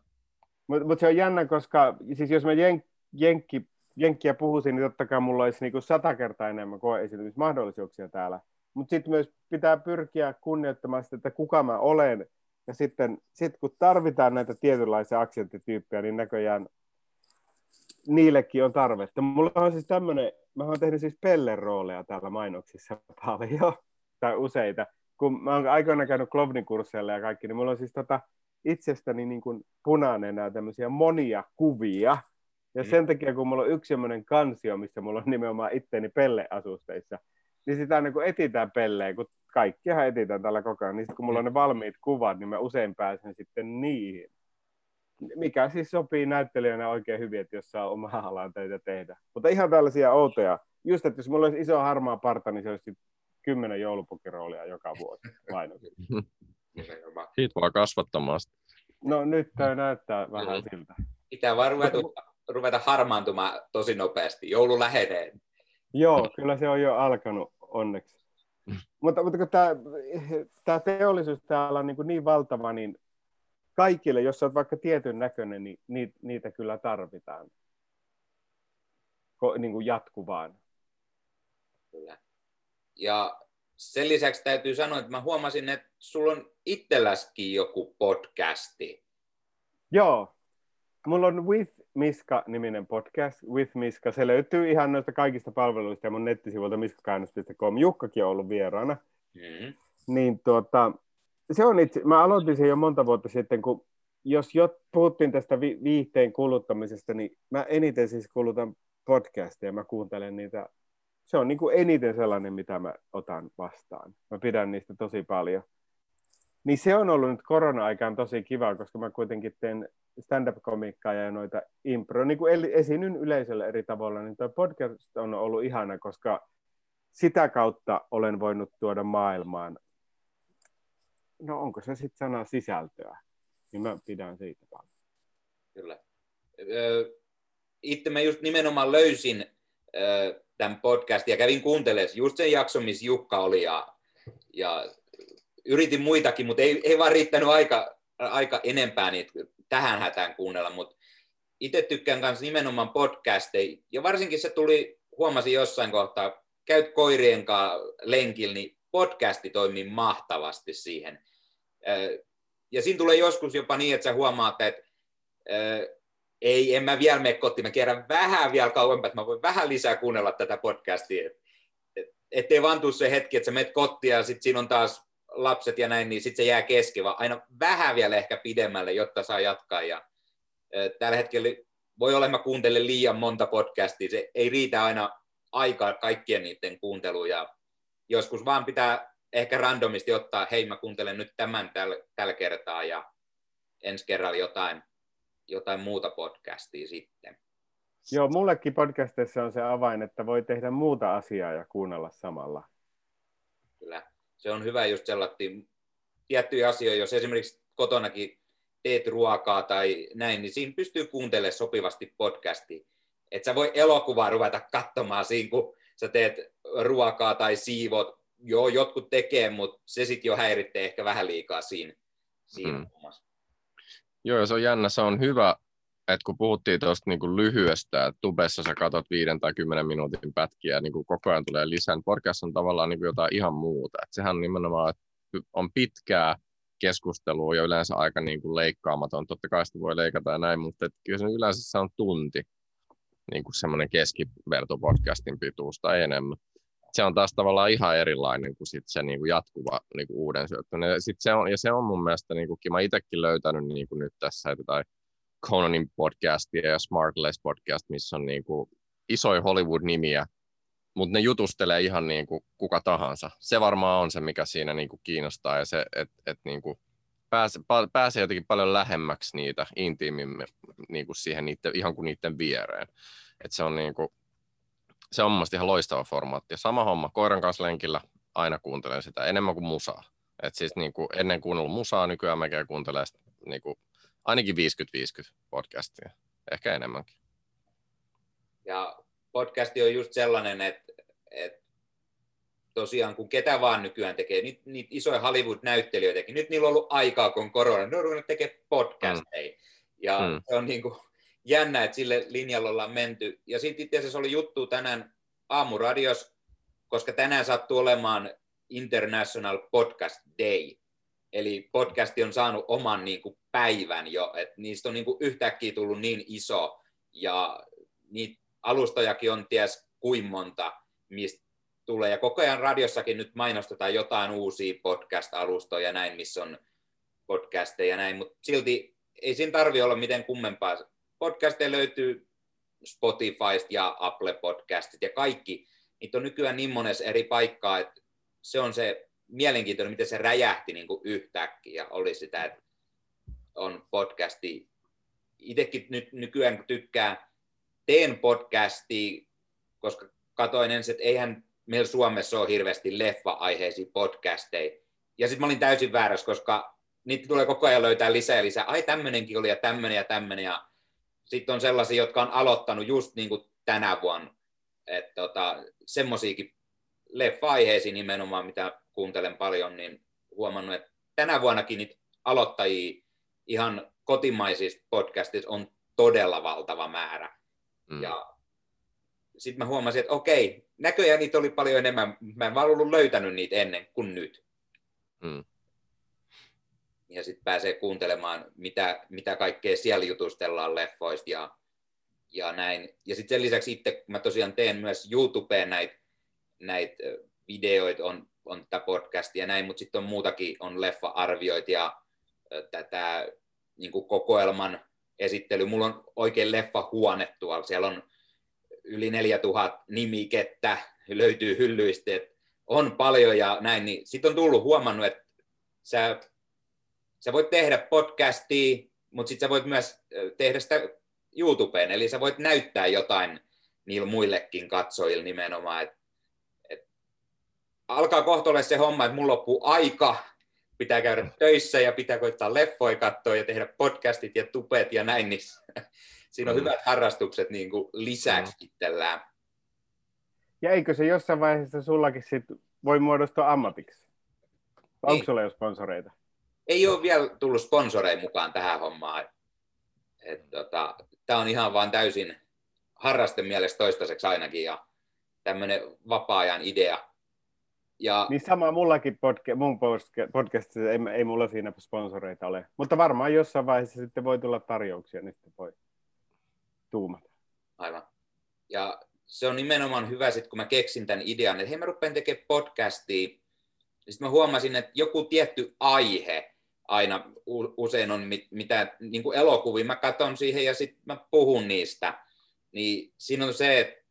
Mutta mut se on jännä, koska siis jos mä jen, jenkki jenkkiä puhuisin, niin totta kai mulla olisi niin sata kertaa enemmän koeesitymismahdollisuuksia täällä. Mutta sitten myös pitää pyrkiä kunnioittamaan sitä, että kuka mä olen. Ja sitten sit kun tarvitaan näitä tietynlaisia aksenttityyppejä, niin näköjään niillekin on tarvetta. Mulla on siis tämmöinen, mä oon tehnyt siis pellerooleja täällä mainoksissa paljon, tai useita. Kun mä oon aikoinaan käynyt Klovnin kursseilla ja kaikki, niin mulla on siis tota itsestäni niin kuin punainen nämä tämmöisiä monia kuvia, ja mm. sen takia, kun mulla on yksi semmoinen kansio, missä mulla on nimenomaan itteeni pelleasusteissa, niin sitä niin kuin etitään pelleen, kun kaikkiahan etitään tällä koko ajan. Niin sitten kun mulla on ne valmiit kuvat, niin mä usein pääsen sitten niihin. Mikä siis sopii näyttelijänä oikein hyvin, että jos saa omaa alaan töitä tehdä. Mutta ihan tällaisia outoja. Just, että jos mulla olisi iso harmaa parta, niin se olisi kymmenen joulupukiroolia joka vuosi Siitä vaan kasvattamaan No nyt tämä näyttää vähän siltä. Pitää vaan ruveta ruveta harmaantumaan tosi nopeasti. Joulu lähenee. Joo, kyllä se on jo alkanut onneksi. mutta, mutta kun tämä, tämä teollisuus täällä on niin, kuin niin valtava, niin kaikille, jos olet vaikka tietyn näköinen, niin niitä, niitä kyllä tarvitaan. niin kuin jatkuvaan. Kyllä. Ja sen lisäksi täytyy sanoa, että mä huomasin, että sulla on itselläskin joku podcasti. Joo. Mulla on With Miska-niminen podcast, With Miska. Se löytyy ihan noista kaikista palveluista ja mun nettisivuilta miskakäännös.com. Jukkakin on ollut vieraana. Mm. Niin tuota, se on itse, mä aloitin sen jo monta vuotta sitten, kun jos jo puhuttiin tästä vi- viihteen kuluttamisesta, niin mä eniten siis kulutan podcastia, mä kuuntelen niitä. Se on niin kuin eniten sellainen, mitä mä otan vastaan. Mä pidän niistä tosi paljon. Niin se on ollut nyt korona-aikaan tosi kiva, koska mä kuitenkin teen stand-up-komiikkaa ja noita impro, niin kuin esiinnyn yleisölle eri tavalla, niin tuo podcast on ollut ihana, koska sitä kautta olen voinut tuoda maailmaan, no onko se sitten sana sisältöä, niin mä pidän siitä paljon. Kyllä. Itse mä just nimenomaan löysin tämän podcastin ja kävin kuuntelemaan just sen jakson, missä Jukka oli ja, ja yritin muitakin, mutta ei, ei vaan riittänyt aika, aika enempää niitä tähän hätään kuunnella, mutta itse tykkään myös nimenomaan podcasteja, ja varsinkin se tuli, huomasin jossain kohtaa, käyt koirien kanssa lenkillä, niin podcasti toimii mahtavasti siihen. Ja siinä tulee joskus jopa niin, että sä huomaat, että ei, en mä vielä mene kotiin, mä kierrän vähän vielä kauempaa, että mä voin vähän lisää kuunnella tätä podcastia. Ettei vaan tule se hetki, että sä menet kotiin ja sitten siinä on taas lapset ja näin, niin sitten se jää kesken, vaan aina vähän vielä ehkä pidemmälle, jotta saa jatkaa. Ja, tällä hetkellä voi olla, että mä kuuntelen liian monta podcastia, se ei riitä aina aikaa kaikkien niiden kuunteluun, ja joskus vaan pitää ehkä randomisti ottaa, hei mä kuuntelen nyt tämän tällä, tällä kertaa, ja ensi kerralla jotain, jotain muuta podcastia sitten. Joo, mullekin podcastissa on se avain, että voi tehdä muuta asiaa ja kuunnella samalla. Kyllä se on hyvä just sellainen tiettyjä asioita, jos esimerkiksi kotonakin teet ruokaa tai näin, niin siinä pystyy kuuntelemaan sopivasti podcastia. Että sä voi elokuvaa ruveta katsomaan siinä, kun sä teet ruokaa tai siivot. Joo, jotkut tekee, mutta se sitten jo häiritsee ehkä vähän liikaa siinä, siinä hmm. Joo, ja se on jännä, se on hyvä, että kun puhuttiin tuosta niin lyhyestä, että tubessa sä katsot viiden tai kymmenen minuutin pätkiä, niin kuin koko ajan tulee lisää, niin podcast on tavallaan niin kuin jotain ihan muuta. Että sehän nimenomaan että on pitkää keskustelua ja yleensä aika niin kuin leikkaamaton. Totta kai sitä voi leikata ja näin, mutta että kyllä se yleensä se on tunti, niin kuin semmoinen keskivertopodcastin pituus tai enemmän. Se on taas tavallaan ihan erilainen kuin sit se niin kuin jatkuva niin kuin uuden syöttö. Ja, sit se on, ja se on mun mielestä, niin kuin, mä itsekin löytänyt niin kuin nyt tässä, tai Conanin podcastia ja Smartless podcast, missä on niin kuin isoja Hollywood-nimiä, mutta ne jutustelee ihan niin kuin kuka tahansa. Se varmaan on se, mikä siinä niin kuin kiinnostaa ja se, että et niin pääsee, pääsee jotenkin paljon lähemmäksi niitä intiimimmin niin kuin siihen niiden, ihan kuin niiden viereen. Et se on niin kuin, se on mun ihan loistava formaatti. Sama homma, koiran kanssa lenkillä aina kuuntelen sitä enemmän kuin musaa. Et siis niin kuin ennen kuunnellut musaa, nykyään mä kuuntelen niin kuin ainakin 50-50 podcastia, ehkä enemmänkin. Ja podcasti on just sellainen, että, että tosiaan kun ketä vaan nykyään tekee, niitä, niitä isoja Hollywood-näyttelijöitäkin, nyt niillä on ollut aikaa, kun on korona, ne on ruvennut tekemään podcasteja. Mm. Ja mm. se on niin kuin jännä, että sille linjalle ollaan menty. Ja sitten itse asiassa oli juttu tänään aamuradios, koska tänään sattuu olemaan International Podcast Day. Eli podcasti on saanut oman niin kuin, päivän jo, että niistä on niin kuin, yhtäkkiä tullut niin iso, ja niitä alustojakin on ties kuin monta, mistä tulee. Ja koko ajan radiossakin nyt mainostetaan jotain uusia podcast-alustoja näin, missä on podcasteja ja näin, mutta silti ei siinä tarvi olla miten kummempaa. Podcasteja löytyy Spotifysta ja Apple Podcastit ja kaikki. Niitä on nykyään niin monessa eri paikkaa, että se on se mielenkiintoinen, miten se räjähti niin kuin yhtäkkiä. Oli sitä, että on podcasti. Itsekin nyt nykyään tykkää, teen podcasti, koska katoin ensin, että eihän meillä Suomessa ole hirveästi leffa-aiheisia podcasteja. Ja sitten mä olin täysin väärässä, koska niitä tulee koko ajan löytää lisää ja lisää. Ai tämmönenkin oli ja tämmöinen ja tämmöinen. Ja sitten on sellaisia, jotka on aloittanut just niin kuin tänä vuonna. Että tota, semmoisiakin leffa-aiheisiin nimenomaan, mitä kuuntelen paljon, niin huomannut, että tänä vuonnakin niitä aloittajia ihan kotimaisista podcastista on todella valtava määrä. Mm. Ja sitten mä huomasin, että okei, näköjään niitä oli paljon enemmän. Mä en vaan ollut löytänyt niitä ennen kuin nyt. Mm. Ja sitten pääsee kuuntelemaan, mitä, mitä kaikkea siellä jutustellaan leffoista ja, ja näin. Ja sitten sen lisäksi itse, mä tosiaan teen myös YouTubeen näitä näit videoita, on, on tätä podcastia ja näin, mutta sitten on muutakin, on leffa-arvioita ja tätä niin kokoelman esittely. Mulla on oikein leffa-huone tuolla. Siellä on yli 4000 nimikettä, löytyy hyllyistä, on paljon ja näin. Niin sitten on tullut huomannut, että sä, sä voit tehdä podcastia, mutta sitten sä voit myös tehdä sitä YouTubeen, eli sä voit näyttää jotain niillä muillekin katsojille nimenomaan. Et, et, alkaa kohta olla se homma, että mulla loppuu aika, pitää käydä töissä ja pitää koittaa leffoja katsoa ja tehdä podcastit ja tupet ja näin, niin siinä on mm. hyvät harrastukset niin kuin lisäksi mm. itsellään. Ja eikö se jossain vaiheessa sullakin sit voi muodostua ammatiksi? Onko niin. sulla jo sponsoreita? Ei ole vielä tullut sponsoreja mukaan tähän hommaan. Tota, Tämä on ihan vain täysin harrasten mielestä toistaiseksi ainakin ja tämmöinen vapaa-ajan idea. Ja... Niin sama mullakin podca- mun podcastissa, ei, ei mulla siinä sponsoreita ole. Mutta varmaan jossain vaiheessa sitten voi tulla tarjouksia, niin sitten voi tuumata. Aivan. Ja se on nimenomaan hyvä, sit, kun mä keksin tämän idean, että hei mä rupean tekemään podcastia. Sitten mä huomasin, että joku tietty aihe aina usein on, mitä niin kuin elokuvia, mä katson siihen ja sitten mä puhun niistä. Niin siinä on se, että,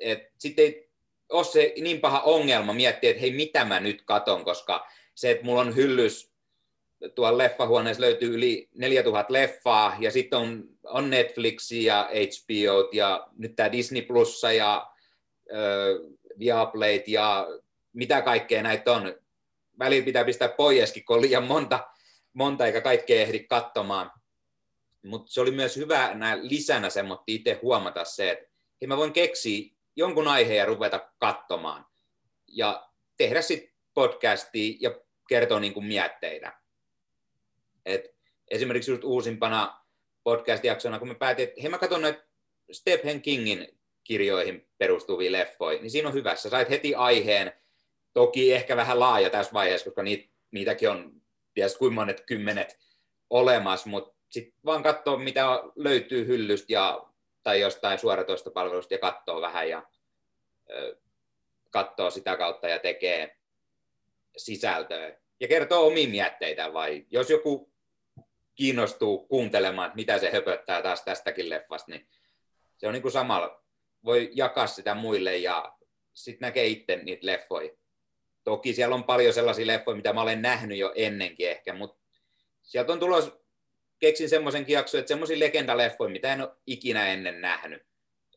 että sitten ei ole se niin paha ongelma miettiä, että hei mitä mä nyt katon, koska se, että mulla on hyllys tuolla leffahuoneessa löytyy yli 4000 leffaa, ja sitten on, on Netflixi ja HBO ja nyt tämä Disney Plussa ja äh, Viaplayt ja mitä kaikkea näitä on. Välillä pitää pistää poieskin, kun on liian monta, monta eikä kaikkea ehdi katsomaan. Mutta se oli myös hyvä lisänä semmoinen itse huomata se, että hei, mä voin keksiä jonkun aiheen ja ruveta katsomaan. Ja tehdä sitten podcastia ja kertoa niin kuin mietteitä. Et esimerkiksi just uusimpana podcast-jaksona, kun me päätin, että hei mä katson noita Stephen Kingin kirjoihin perustuvia leffoja, niin siinä on hyvä. Sä sait heti aiheen, toki ehkä vähän laaja tässä vaiheessa, koska niit, niitäkin on ties kuinka monet kymmenet olemassa, mutta sitten vaan katsoa, mitä löytyy hyllystä ja, tai jostain suoratoistopalvelusta ja katsoo vähän ja katsoo sitä kautta ja tekee sisältöä ja kertoo omiin mietteitä vai jos joku kiinnostuu kuuntelemaan, mitä se höpöttää taas tästäkin leffasta, niin se on niin kuin samalla. Voi jakaa sitä muille ja sitten näkee itse niitä leffoja. Toki siellä on paljon sellaisia leffoja, mitä mä olen nähnyt jo ennenkin ehkä, mutta sieltä on tulos, keksin semmoisen jakson, että semmoisia legendaleffoja, mitä en ole ikinä ennen nähnyt,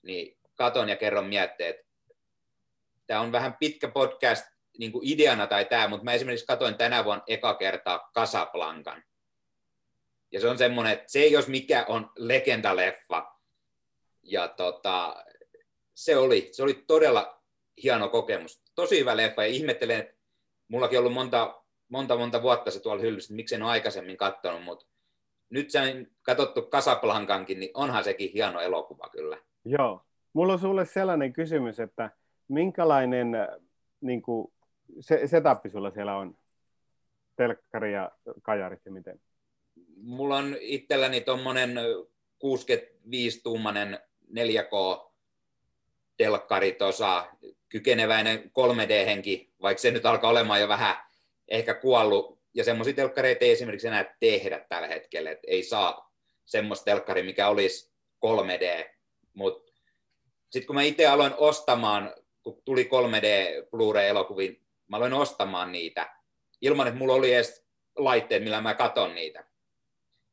niin katon ja kerron mietteet. Tämä on vähän pitkä podcast niin kuin ideana tai tämä, mutta mä esimerkiksi katoin tänä vuonna eka kertaa Casablancan. Ja se on semmoinen, että se jos mikä on legendaleffa. Ja tota, se oli, se oli todella hieno kokemus. Tosi hyvä leffa ja ihmettelen, että mullakin on ollut monta, monta, monta vuotta se tuolla hyllyssä, miksi en ole aikaisemmin katsonut, mutta nyt sen katsottu Casablancankin, niin onhan sekin hieno elokuva kyllä. Joo. Mulla on sulle sellainen kysymys, että minkälainen niin kuin, se, setappi sulla siellä on? Telkkari ja kajarit ja miten? mulla on itselläni tuommoinen 65-tuumainen 4K telkkari tuossa, kykeneväinen 3D-henki, vaikka se nyt alkaa olemaan jo vähän ehkä kuollut, ja semmoisia telkkareita ei esimerkiksi enää tehdä tällä hetkellä, että ei saa semmoista telkkari, mikä olisi 3D, mutta sitten kun mä itse aloin ostamaan, kun tuli 3D Blu-ray-elokuviin, mä aloin ostamaan niitä, ilman että mulla oli edes laitteet, millä mä katon niitä.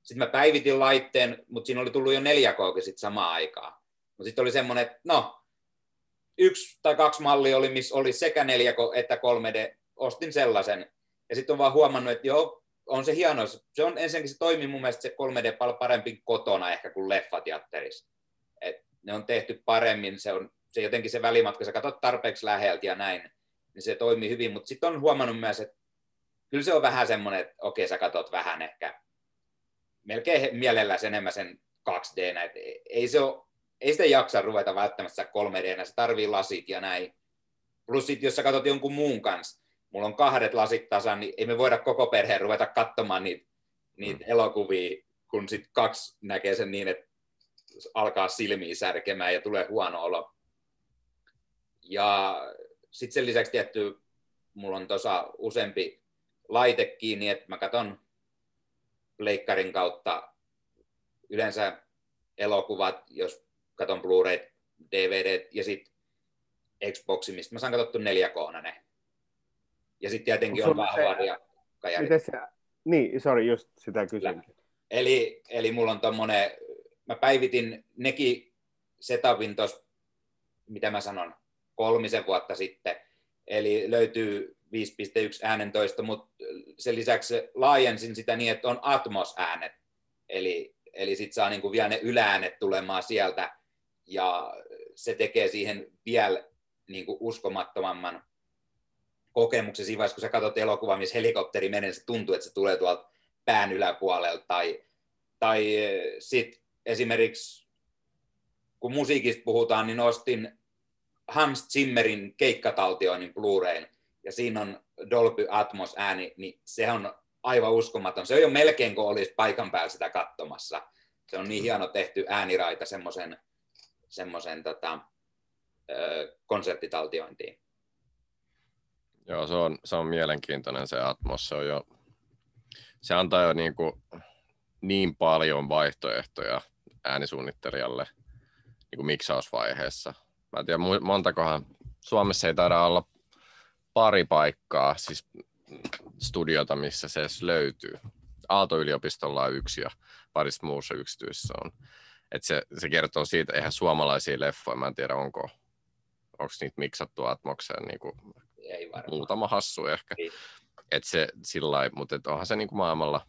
Sitten mä päivitin laitteen, mutta siinä oli tullut jo 4K sitten samaan aikaan. Mutta sitten oli semmoinen, että no, yksi tai kaksi mallia oli, missä oli sekä 4K että 3D. Ostin sellaisen. Ja sitten on vaan huomannut, että joo, on se hieno. Se on ensinnäkin se toimii mun mielestä se 3D paljon parempi kotona ehkä kuin leffateatterissa. Et ne on tehty paremmin, se on se jotenkin se välimatka, sä katsot tarpeeksi läheltä ja näin, niin se toimii hyvin, mutta sitten on huomannut myös, että kyllä se on vähän semmoinen, että okei, sä katsot vähän ehkä melkein mielellänsä enemmän sen 2D, että ei se ole ei sitä jaksa ruveta välttämättä 3 d se tarvii lasit ja näin. Plus sit, jos sä katsot jonkun muun kanssa, mulla on kahdet lasit tasan, niin ei me voida koko perheen ruveta katsomaan niitä, niitä mm. elokuvia, kun sit kaksi näkee sen niin, että alkaa silmiä särkemään ja tulee huono olo. Ja sitten sen lisäksi tietty, mulla on tuossa useampi laite kiinni, että mä katson leikkarin kautta yleensä elokuvat, jos katon Blu-ray, DVD ja sitten Xboxi, mistä mä saan katsottu 4 k ne. Ja sitten tietenkin on vahva ja kajari. Miten se, niin, sorry, just sitä kysyn. Eli, eli mulla on tommonen, mä päivitin nekin setupin tuossa, mitä mä sanon, kolmisen vuotta sitten. Eli löytyy 5.1 äänentoista, mutta sen lisäksi laajensin sitä niin, että on Atmos-äänet. Eli, eli sitten saa niinku vielä ne ylääänet tulemaan sieltä, ja se tekee siihen vielä niinku uskomattomamman kokemuksen siinä vaiheessa, kun sä katsot elokuvaa, missä helikopteri menee, se tuntuu, että se tulee tuolta pään yläpuolelta. Tai, tai sitten esimerkiksi, kun musiikista puhutaan, niin ostin Hans Zimmerin keikkataltioinnin Blu-rayn, ja siinä on Dolby Atmos ääni, niin se on aivan uskomaton. Se on jo melkein kuin olisi paikan päällä sitä katsomassa. Se on niin hieno tehty ääniraita semmoisen semmoisen tota, konserttitaltiointiin. Joo, se on, se on mielenkiintoinen se Atmos. Se, on jo, se antaa jo niin, kuin niin paljon vaihtoehtoja äänisuunnittelijalle niin kuin miksausvaiheessa. Mä en tiedä, montakohan Suomessa ei taida olla pari paikkaa, siis studiota, missä se edes löytyy. Aalto-yliopistolla on yksi ja parissa muussa yksityisessä on. Et se, se kertoo siitä, eihän suomalaisia leffoja, mä en tiedä onko, onko niitä miksattu Atmokseen niin kuin ei muutama hassu ehkä. Niin. Et se sillä mutta et onhan se niin kuin maailmalla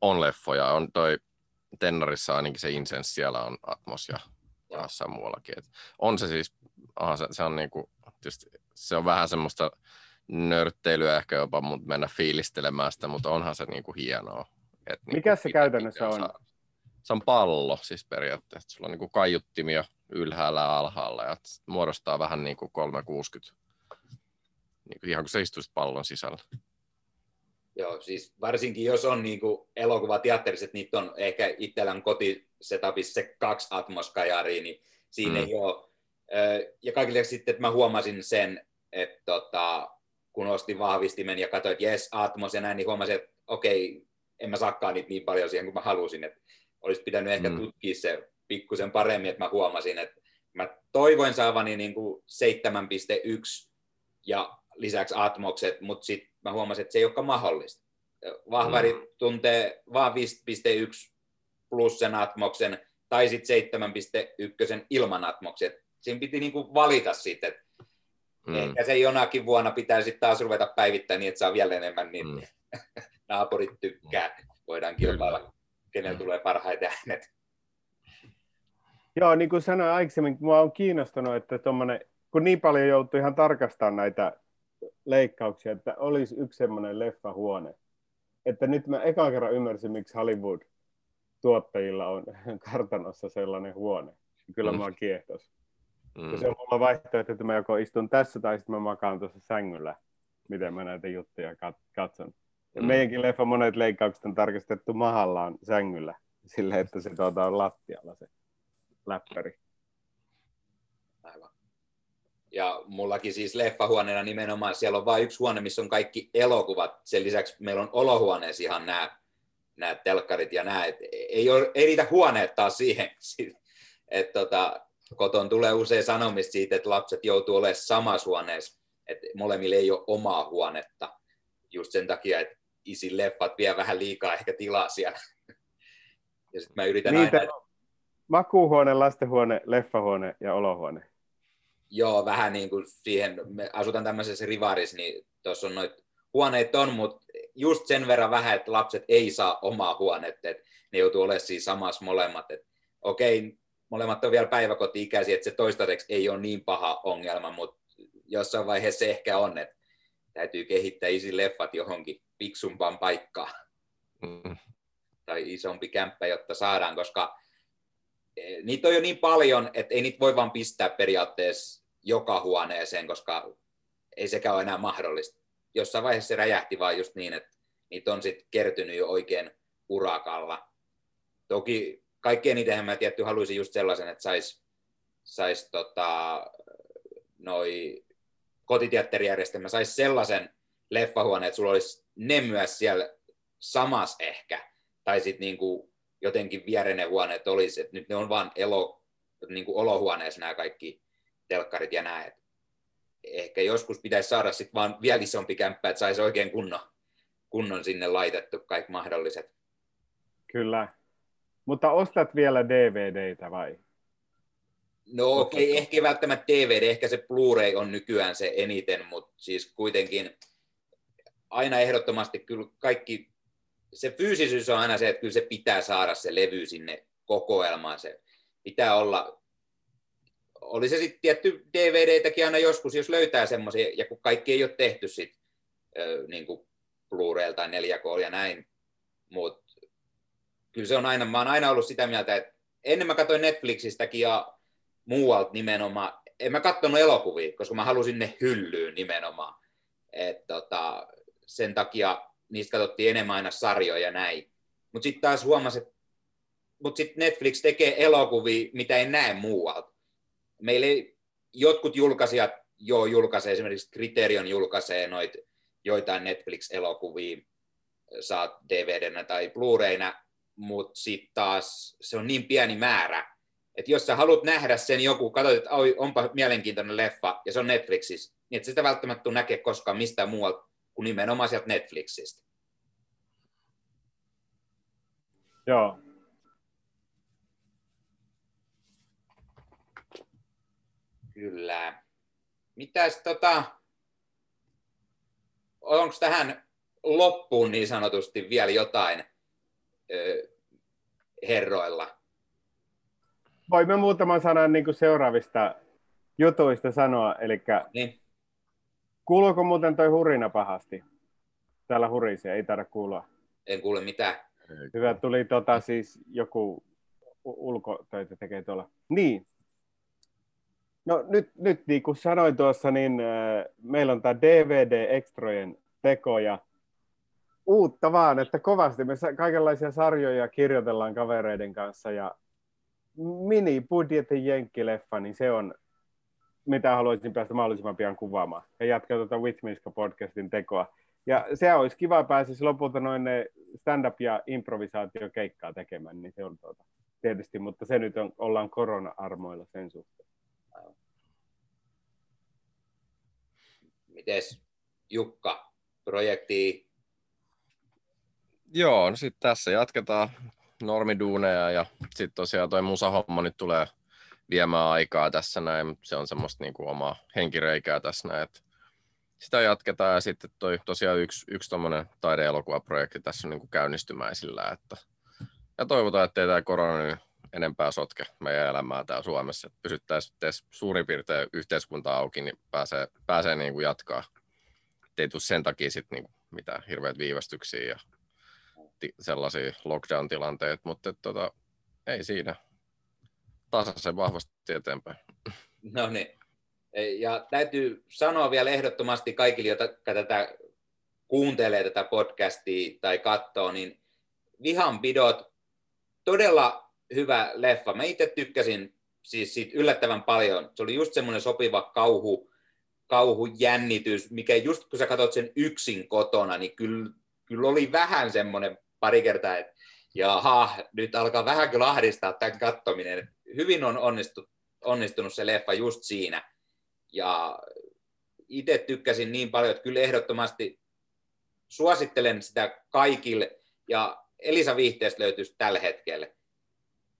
on leffoja, on toi Tennarissa ainakin se Incense, siellä on Atmos ja jossain muuallakin. Et on se siis, onhan se, se on niin kuin, tietysti, se on vähän semmoista nörtteilyä ehkä jopa, mutta mennä fiilistelemään sitä, mutta onhan se niin kuin hienoa. Et niin Mikä se käytännössä on? Saa. Se on pallo siis periaatteessa. Sulla on niin kuin kaiuttimia ylhäällä ja alhaalla ja muodostaa vähän niin kuin 360 niin kuin ihan kuin se istuisit pallon sisällä. Joo, siis varsinkin jos on niin kuin elokuvateatterissa, että niitä on ehkä itsellään kotisetapissa se kaksi atmoskajaria, niin siinä mm. ei ole. Ja kaikille sitten, että mä huomasin sen, että tota, kun ostin vahvistimen ja katsoin, että jes, Atmos ja näin, niin huomasin, että okei, en mä saakaan niitä niin paljon siihen kuin mä halusin, että olisi pitänyt ehkä mm. tutkia se pikkusen paremmin, että mä huomasin, että mä toivoin saavani niin kuin 7.1 ja lisäksi Atmokset, mutta sitten mä huomasin, että se ei olekaan mahdollista. Vahvari mm. tuntee vain 5.1 plus sen Atmoksen tai sitten 7.1 ilman Atmoksen. Siinä piti niinku valita sitten, että mm. ehkä se jonakin vuonna pitää sitten taas ruveta päivittämään niin, että saa vielä enemmän, niin mm. naapurit tykkää. Voidaan kilpailla, kenellä mm. tulee parhaiten äänet. Joo, niin kuin sanoin aikaisemmin, mua on kiinnostunut, että kun niin paljon joutuu ihan tarkastamaan näitä leikkauksia, että olisi yksi semmoinen leffahuone. Että nyt mä eka kerran ymmärsin, miksi Hollywood-tuottajilla on kartanossa sellainen huone. Kyllä mm. mä kiehtos. Mm. Se on mulla vaihtoehto, että mä joko istun tässä tai sitten mä makaan tuossa sängyllä, miten mä näitä juttuja katson. Ja mm. meidänkin leffa monet leikkaukset on tarkastettu mahallaan sängyllä, sillä että se tuota on lattialla se läppäri. Ja mullakin siis leffahuoneena nimenomaan, siellä on vain yksi huone, missä on kaikki elokuvat. Sen lisäksi meillä on olohuoneessa ihan nämä, nämä telkkarit ja nämä. Et ei, ole, ei riitä huoneet taas siihen. Et tota, koton tulee usein sanomista siitä, että lapset joutuu olemaan samassa huoneessa. Että molemmille ei ole omaa huonetta. Just sen takia, että isin leffat vie vähän liikaa ehkä tilaa siellä. Ja sitten mä yritän Niitä aina... Makuuhuone, lastenhuone, leffahuone ja olohuone. Joo, vähän niin kuin siihen, me asutaan tämmöisessä rivarissa, niin tuossa on noit huoneet on, mutta just sen verran vähän, että lapset ei saa omaa huonetta, että ne joutuu olemaan siinä samassa molemmat. Että okei, molemmat on vielä päiväkoti-ikäisiä, että se toistaiseksi ei ole niin paha ongelma, mutta jossain vaiheessa se ehkä on, että täytyy kehittää isi leffat johonkin piksumpaan paikkaan. Mm. Tai isompi kämppä, jotta saadaan, koska niitä on jo niin paljon, että ei niitä voi vaan pistää periaatteessa joka huoneeseen, koska ei sekään ole enää mahdollista. Jossain vaiheessa se räjähti vaan just niin, että niitä on sitten kertynyt jo oikein urakalla. Toki kaikkein niitä mä tietty haluaisin just sellaisen, että sais, sais tota, noi kotiteatterijärjestelmä saisi sellaisen leffahuoneen, että sulla olisi ne myös siellä samas ehkä, tai sitten niinku jotenkin viereinen huoneet olisi, että nyt ne on vain elo, niinku olohuoneessa nämä kaikki telkkarit ja näet. Ehkä joskus pitäisi saada sitten vaan vielä isompi kämppä, että saisi oikein kunnon, kunnon sinne laitettu kaikki mahdolliset. Kyllä. Mutta ostat vielä DVDitä vai? No okei, okay, ehkä välttämättä DVD, ehkä se Blu-ray on nykyään se eniten, mutta siis kuitenkin aina ehdottomasti kyllä kaikki, se fyysisyys on aina se, että kyllä se pitää saada se levy sinne kokoelmaan, se pitää olla, oli se sitten tietty DVDtäkin aina joskus, jos löytää semmoisia, ja kun kaikki ei ole tehty sitten niin kuin Blu-ray tai 4K ja näin, mutta kyllä se on aina, mä oon aina ollut sitä mieltä, että ennen mä katsoin Netflixistäkin ja muualta nimenomaan. En mä katsonut elokuvia, koska mä halusin ne hyllyyn nimenomaan. Et tota, sen takia niistä katsottiin enemmän aina sarjoja ja näin. Mutta sitten taas huomasin, että mut sit Netflix tekee elokuvia, mitä ei näe muualta. Meillä ei, jotkut julkaisijat jo julkaisee, esimerkiksi Criterion julkaisee noit, joitain Netflix-elokuvia, saat DVDnä tai Blu-rayna, mutta sitten taas se on niin pieni määrä, että jos sä haluat nähdä sen joku, katsot, että oi, onpa mielenkiintoinen leffa, ja se on Netflixissä, niin et sitä välttämättä tule näkee koskaan mistään muualta kuin nimenomaan sieltä Netflixistä. Joo. Kyllä. Mitäs tota, onko tähän loppuun niin sanotusti vielä jotain ö, herroilla? voimme muutaman sanan niin seuraavista jutuista sanoa. Eli niin. kuuluuko muuten toi hurina pahasti? Täällä hurisee, ei taida kuulua. En kuule mitään. Hyvä, tuli tota, siis joku ulkotöitä tekee tuolla. Niin. No nyt, nyt niin kuin sanoin tuossa, niin äh, meillä on tämä DVD-ekstrojen teko ja uutta vaan, että kovasti me kaikenlaisia sarjoja kirjoitellaan kavereiden kanssa ja mini-budjetin jenkkileffa, niin se on, mitä haluaisin päästä mahdollisimman pian kuvaamaan. Ja jatkaa tuota Witmiska podcastin tekoa. Ja se olisi kiva pääsisi lopulta noin ne stand-up ja improvisaatiokeikkaa tekemään, niin se on tuota, tietysti, mutta se nyt on, ollaan korona-armoilla sen suhteen. Mites Jukka, projekti? Joo, no sitten tässä jatketaan normiduuneja ja sitten tosiaan toi musahomma nyt tulee viemään aikaa tässä näin. Se on semmoista niin kuin omaa henkireikää tässä näin. Että sitä jatketaan ja sitten toi tosiaan yksi, yksi tuommoinen taideelokuvaprojekti tässä on niin kuin käynnistymäisillä. Että, ja toivotaan, että tämä korona enempää sotke meidän elämää täällä Suomessa. Että pysyttäisiin suurin piirtein yhteiskunta auki, niin pääsee, pääsee niin kuin jatkaa. Et ei tule sen takia sitten niin mitään hirveät viivästyksiä ja sellaisia lockdown-tilanteita, mutta et, tota, ei siinä. Tasaisen vahvasti eteenpäin. No niin. Ja täytyy sanoa vielä ehdottomasti kaikille, jotka tätä kuuntelee tätä podcastia tai katsoo, niin Vihanpidot, todella hyvä leffa. Mä itse tykkäsin siis siitä yllättävän paljon. Se oli just semmoinen sopiva kauhu, kauhujännitys, mikä just kun sä katsot sen yksin kotona, niin kyllä, kyllä oli vähän semmoinen pari kertaa, että jaha, nyt alkaa vähän kyllä ahdistaa tämän kattominen. Hyvin on onnistu, onnistunut se leffa just siinä. Ja itse tykkäsin niin paljon, että kyllä ehdottomasti suosittelen sitä kaikille. Ja Elisa Viihteestä löytyisi tällä hetkellä.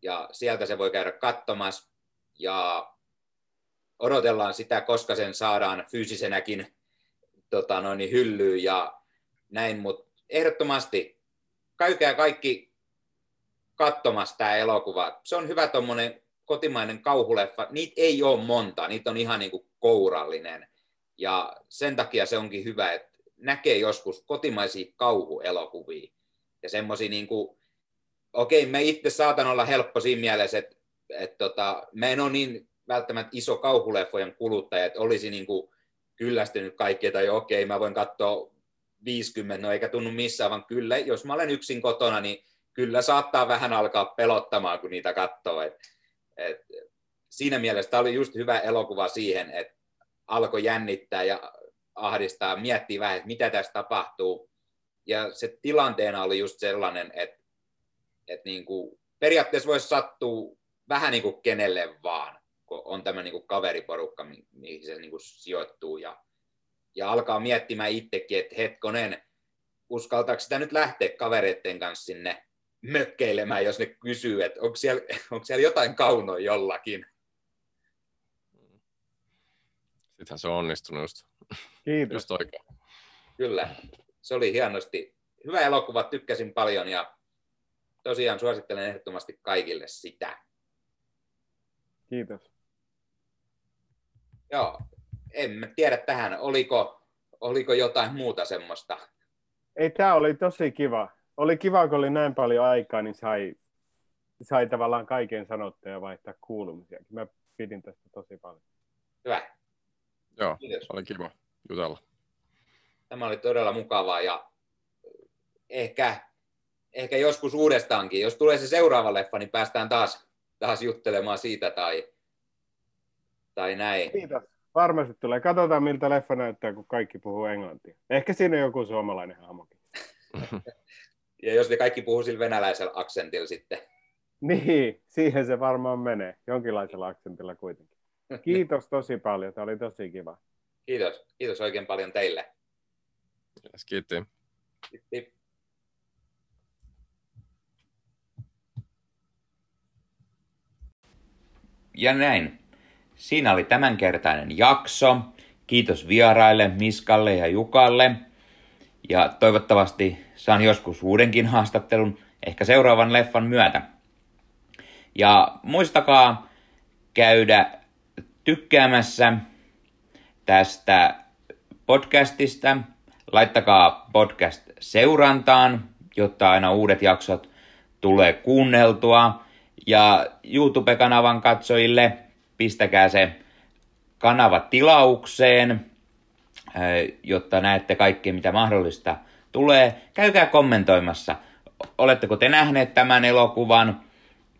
Ja sieltä se voi käydä katsomassa. Ja odotellaan sitä, koska sen saadaan fyysisenäkin tota noin, hyllyyn ja näin, mutta ehdottomasti käykää kaikki katsomassa tämä elokuva. Se on hyvä tuommoinen kotimainen kauhuleffa. Niitä ei ole monta, niitä on ihan niin kuin kourallinen. Ja sen takia se onkin hyvä, että näkee joskus kotimaisia kauhuelokuvia. Ja semmoisia niin kuin, okei, me itse saatan olla helppo siinä mielessä, että et tota, mä en ole niin välttämättä iso kauhuleffojen kuluttaja, että olisi niin kuin kyllästynyt kaikkea tai okei, mä voin katsoa 50, no eikä tunnu missään, vaan kyllä, jos mä olen yksin kotona, niin kyllä saattaa vähän alkaa pelottamaan, kun niitä katsoo. Et, et, siinä mielessä tämä oli just hyvä elokuva siihen, että alkoi jännittää ja ahdistaa, miettiä vähän, että mitä tässä tapahtuu. Ja se tilanteena oli just sellainen, että, että niin kuin, periaatteessa voisi sattua vähän niin kuin kenelle vaan, kun on tämä niin kuin kaveriporukka, mihin se niin kuin sijoittuu. Ja, ja alkaa miettimään itsekin, että hetkonen, uskaltaako sitä nyt lähteä kavereiden kanssa sinne mökkeilemään, jos ne kysyy, että onko siellä, onko siellä jotain kaunoa jollakin. Sittenhän se on onnistunut just, Kiitos. just oikein. Kyllä, se oli hienosti. Hyvä elokuva, tykkäsin paljon ja tosiaan suosittelen ehdottomasti kaikille sitä. Kiitos. Joo, en tiedä tähän, oliko, oliko jotain muuta semmoista. Ei, tämä oli tosi kiva. Oli kiva, kun oli näin paljon aikaa, niin sai, sai tavallaan kaiken sanottua ja vaihtaa kuulumisia. Mä pidin tästä tosi paljon. Hyvä. Joo, Kiitos. oli kiva jutella. Tämä oli todella mukavaa ja ehkä, ehkä joskus uudestaankin, jos tulee se seuraava leffa, niin päästään taas, taas juttelemaan siitä tai, tai näin. Kiitos. Varmasti tulee. Katsotaan, miltä leffa näyttää, kun kaikki puhuu englantia. Ehkä siinä on joku suomalainen hahmokin. Ja jos ne kaikki puhuu sillä venäläisellä aksentilla sitten. Niin, siihen se varmaan menee. Jonkinlaisella aksentilla kuitenkin. Kiitos tosi paljon. Tämä oli tosi kiva. Kiitos. Kiitos oikein paljon teille. Yes, kiitti. Kiitos. Ja näin. Siinä oli tämänkertainen jakso. Kiitos vieraille Miskalle ja Jukalle. Ja toivottavasti saan joskus uudenkin haastattelun, ehkä seuraavan leffan myötä. Ja muistakaa käydä tykkäämässä tästä podcastista. Laittakaa podcast seurantaan, jotta aina uudet jaksot tulee kuunneltua. Ja YouTube-kanavan katsojille pistäkää se kanava tilaukseen, jotta näette kaikkea, mitä mahdollista tulee. Käykää kommentoimassa. Oletteko te nähneet tämän elokuvan?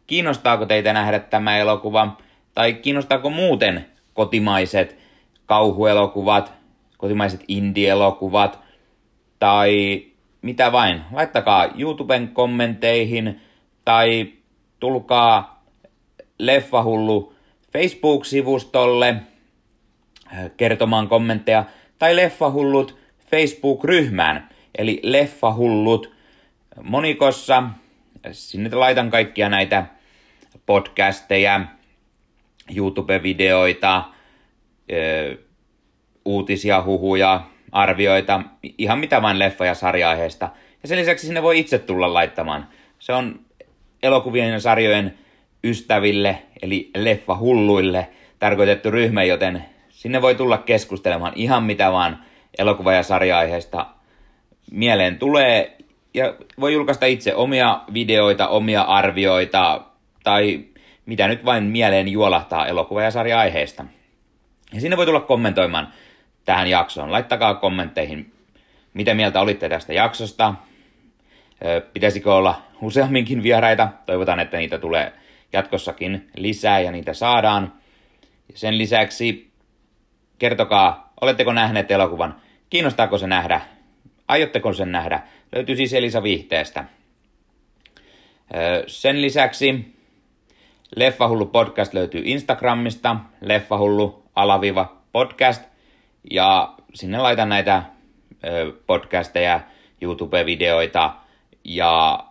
Kiinnostaako teitä nähdä tämä elokuva? Tai kiinnostaako muuten kotimaiset kauhuelokuvat, kotimaiset indie-elokuvat tai mitä vain? Laittakaa YouTuben kommenteihin tai tulkaa Leffahullu Facebook-sivustolle kertomaan kommentteja tai Leffahullut Facebook-ryhmään, eli Leffahullut monikossa. Sinne laitan kaikkia näitä podcasteja, YouTube-videoita, uutisia, huhuja, arvioita, ihan mitä vain leffa- ja sarja-aiheesta. Ja sen lisäksi sinne voi itse tulla laittamaan. Se on elokuvien ja sarjojen ystäville, eli leffahulluille tarkoitettu ryhmä, joten sinne voi tulla keskustelemaan ihan mitä vaan elokuva- ja sarja-aiheesta mieleen tulee. Ja voi julkaista itse omia videoita, omia arvioita tai mitä nyt vain mieleen juolahtaa elokuva- ja sarja-aiheesta. Ja sinne voi tulla kommentoimaan tähän jaksoon. Laittakaa kommentteihin, mitä mieltä olitte tästä jaksosta. Pitäisikö olla useamminkin vieraita? Toivotaan, että niitä tulee jatkossakin lisää ja niitä saadaan. Sen lisäksi kertokaa, oletteko nähneet elokuvan, kiinnostaako se nähdä, aiotteko sen nähdä, löytyy siis Elisa Viihteestä. Sen lisäksi Leffahullu podcast löytyy Instagramista, Leffahullu alaviva podcast, ja sinne laitan näitä podcasteja, YouTube-videoita ja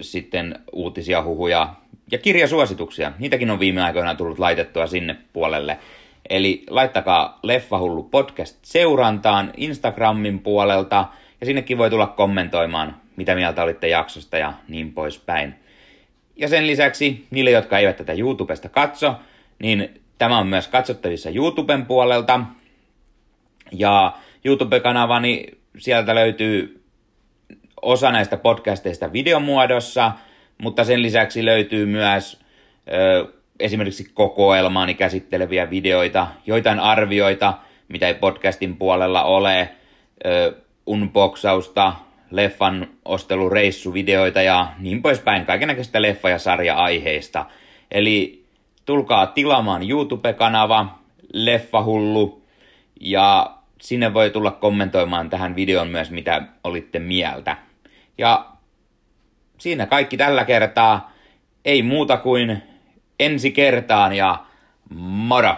sitten uutisia, huhuja ja kirjasuosituksia. Niitäkin on viime aikoina tullut laitettua sinne puolelle. Eli laittakaa Leffahullu podcast seurantaan Instagramin puolelta ja sinnekin voi tulla kommentoimaan, mitä mieltä olitte jaksosta ja niin poispäin. Ja sen lisäksi niille, jotka eivät tätä YouTubesta katso, niin tämä on myös katsottavissa YouTuben puolelta. Ja YouTube-kanavani sieltä löytyy osa näistä podcasteista videomuodossa, mutta sen lisäksi löytyy myös esimerkiksi kokoelmaani käsitteleviä videoita, joitain arvioita, mitä ei podcastin puolella ole, unboxausta, leffan ostelureissuvideoita ja niin poispäin, kaikenlaista leffa- ja sarja-aiheista. Eli tulkaa tilaamaan YouTube-kanava, Leffahullu, ja sinne voi tulla kommentoimaan tähän videon myös, mitä olitte mieltä. Ja siinä kaikki tällä kertaa. Ei muuta kuin ensi kertaan ja moro!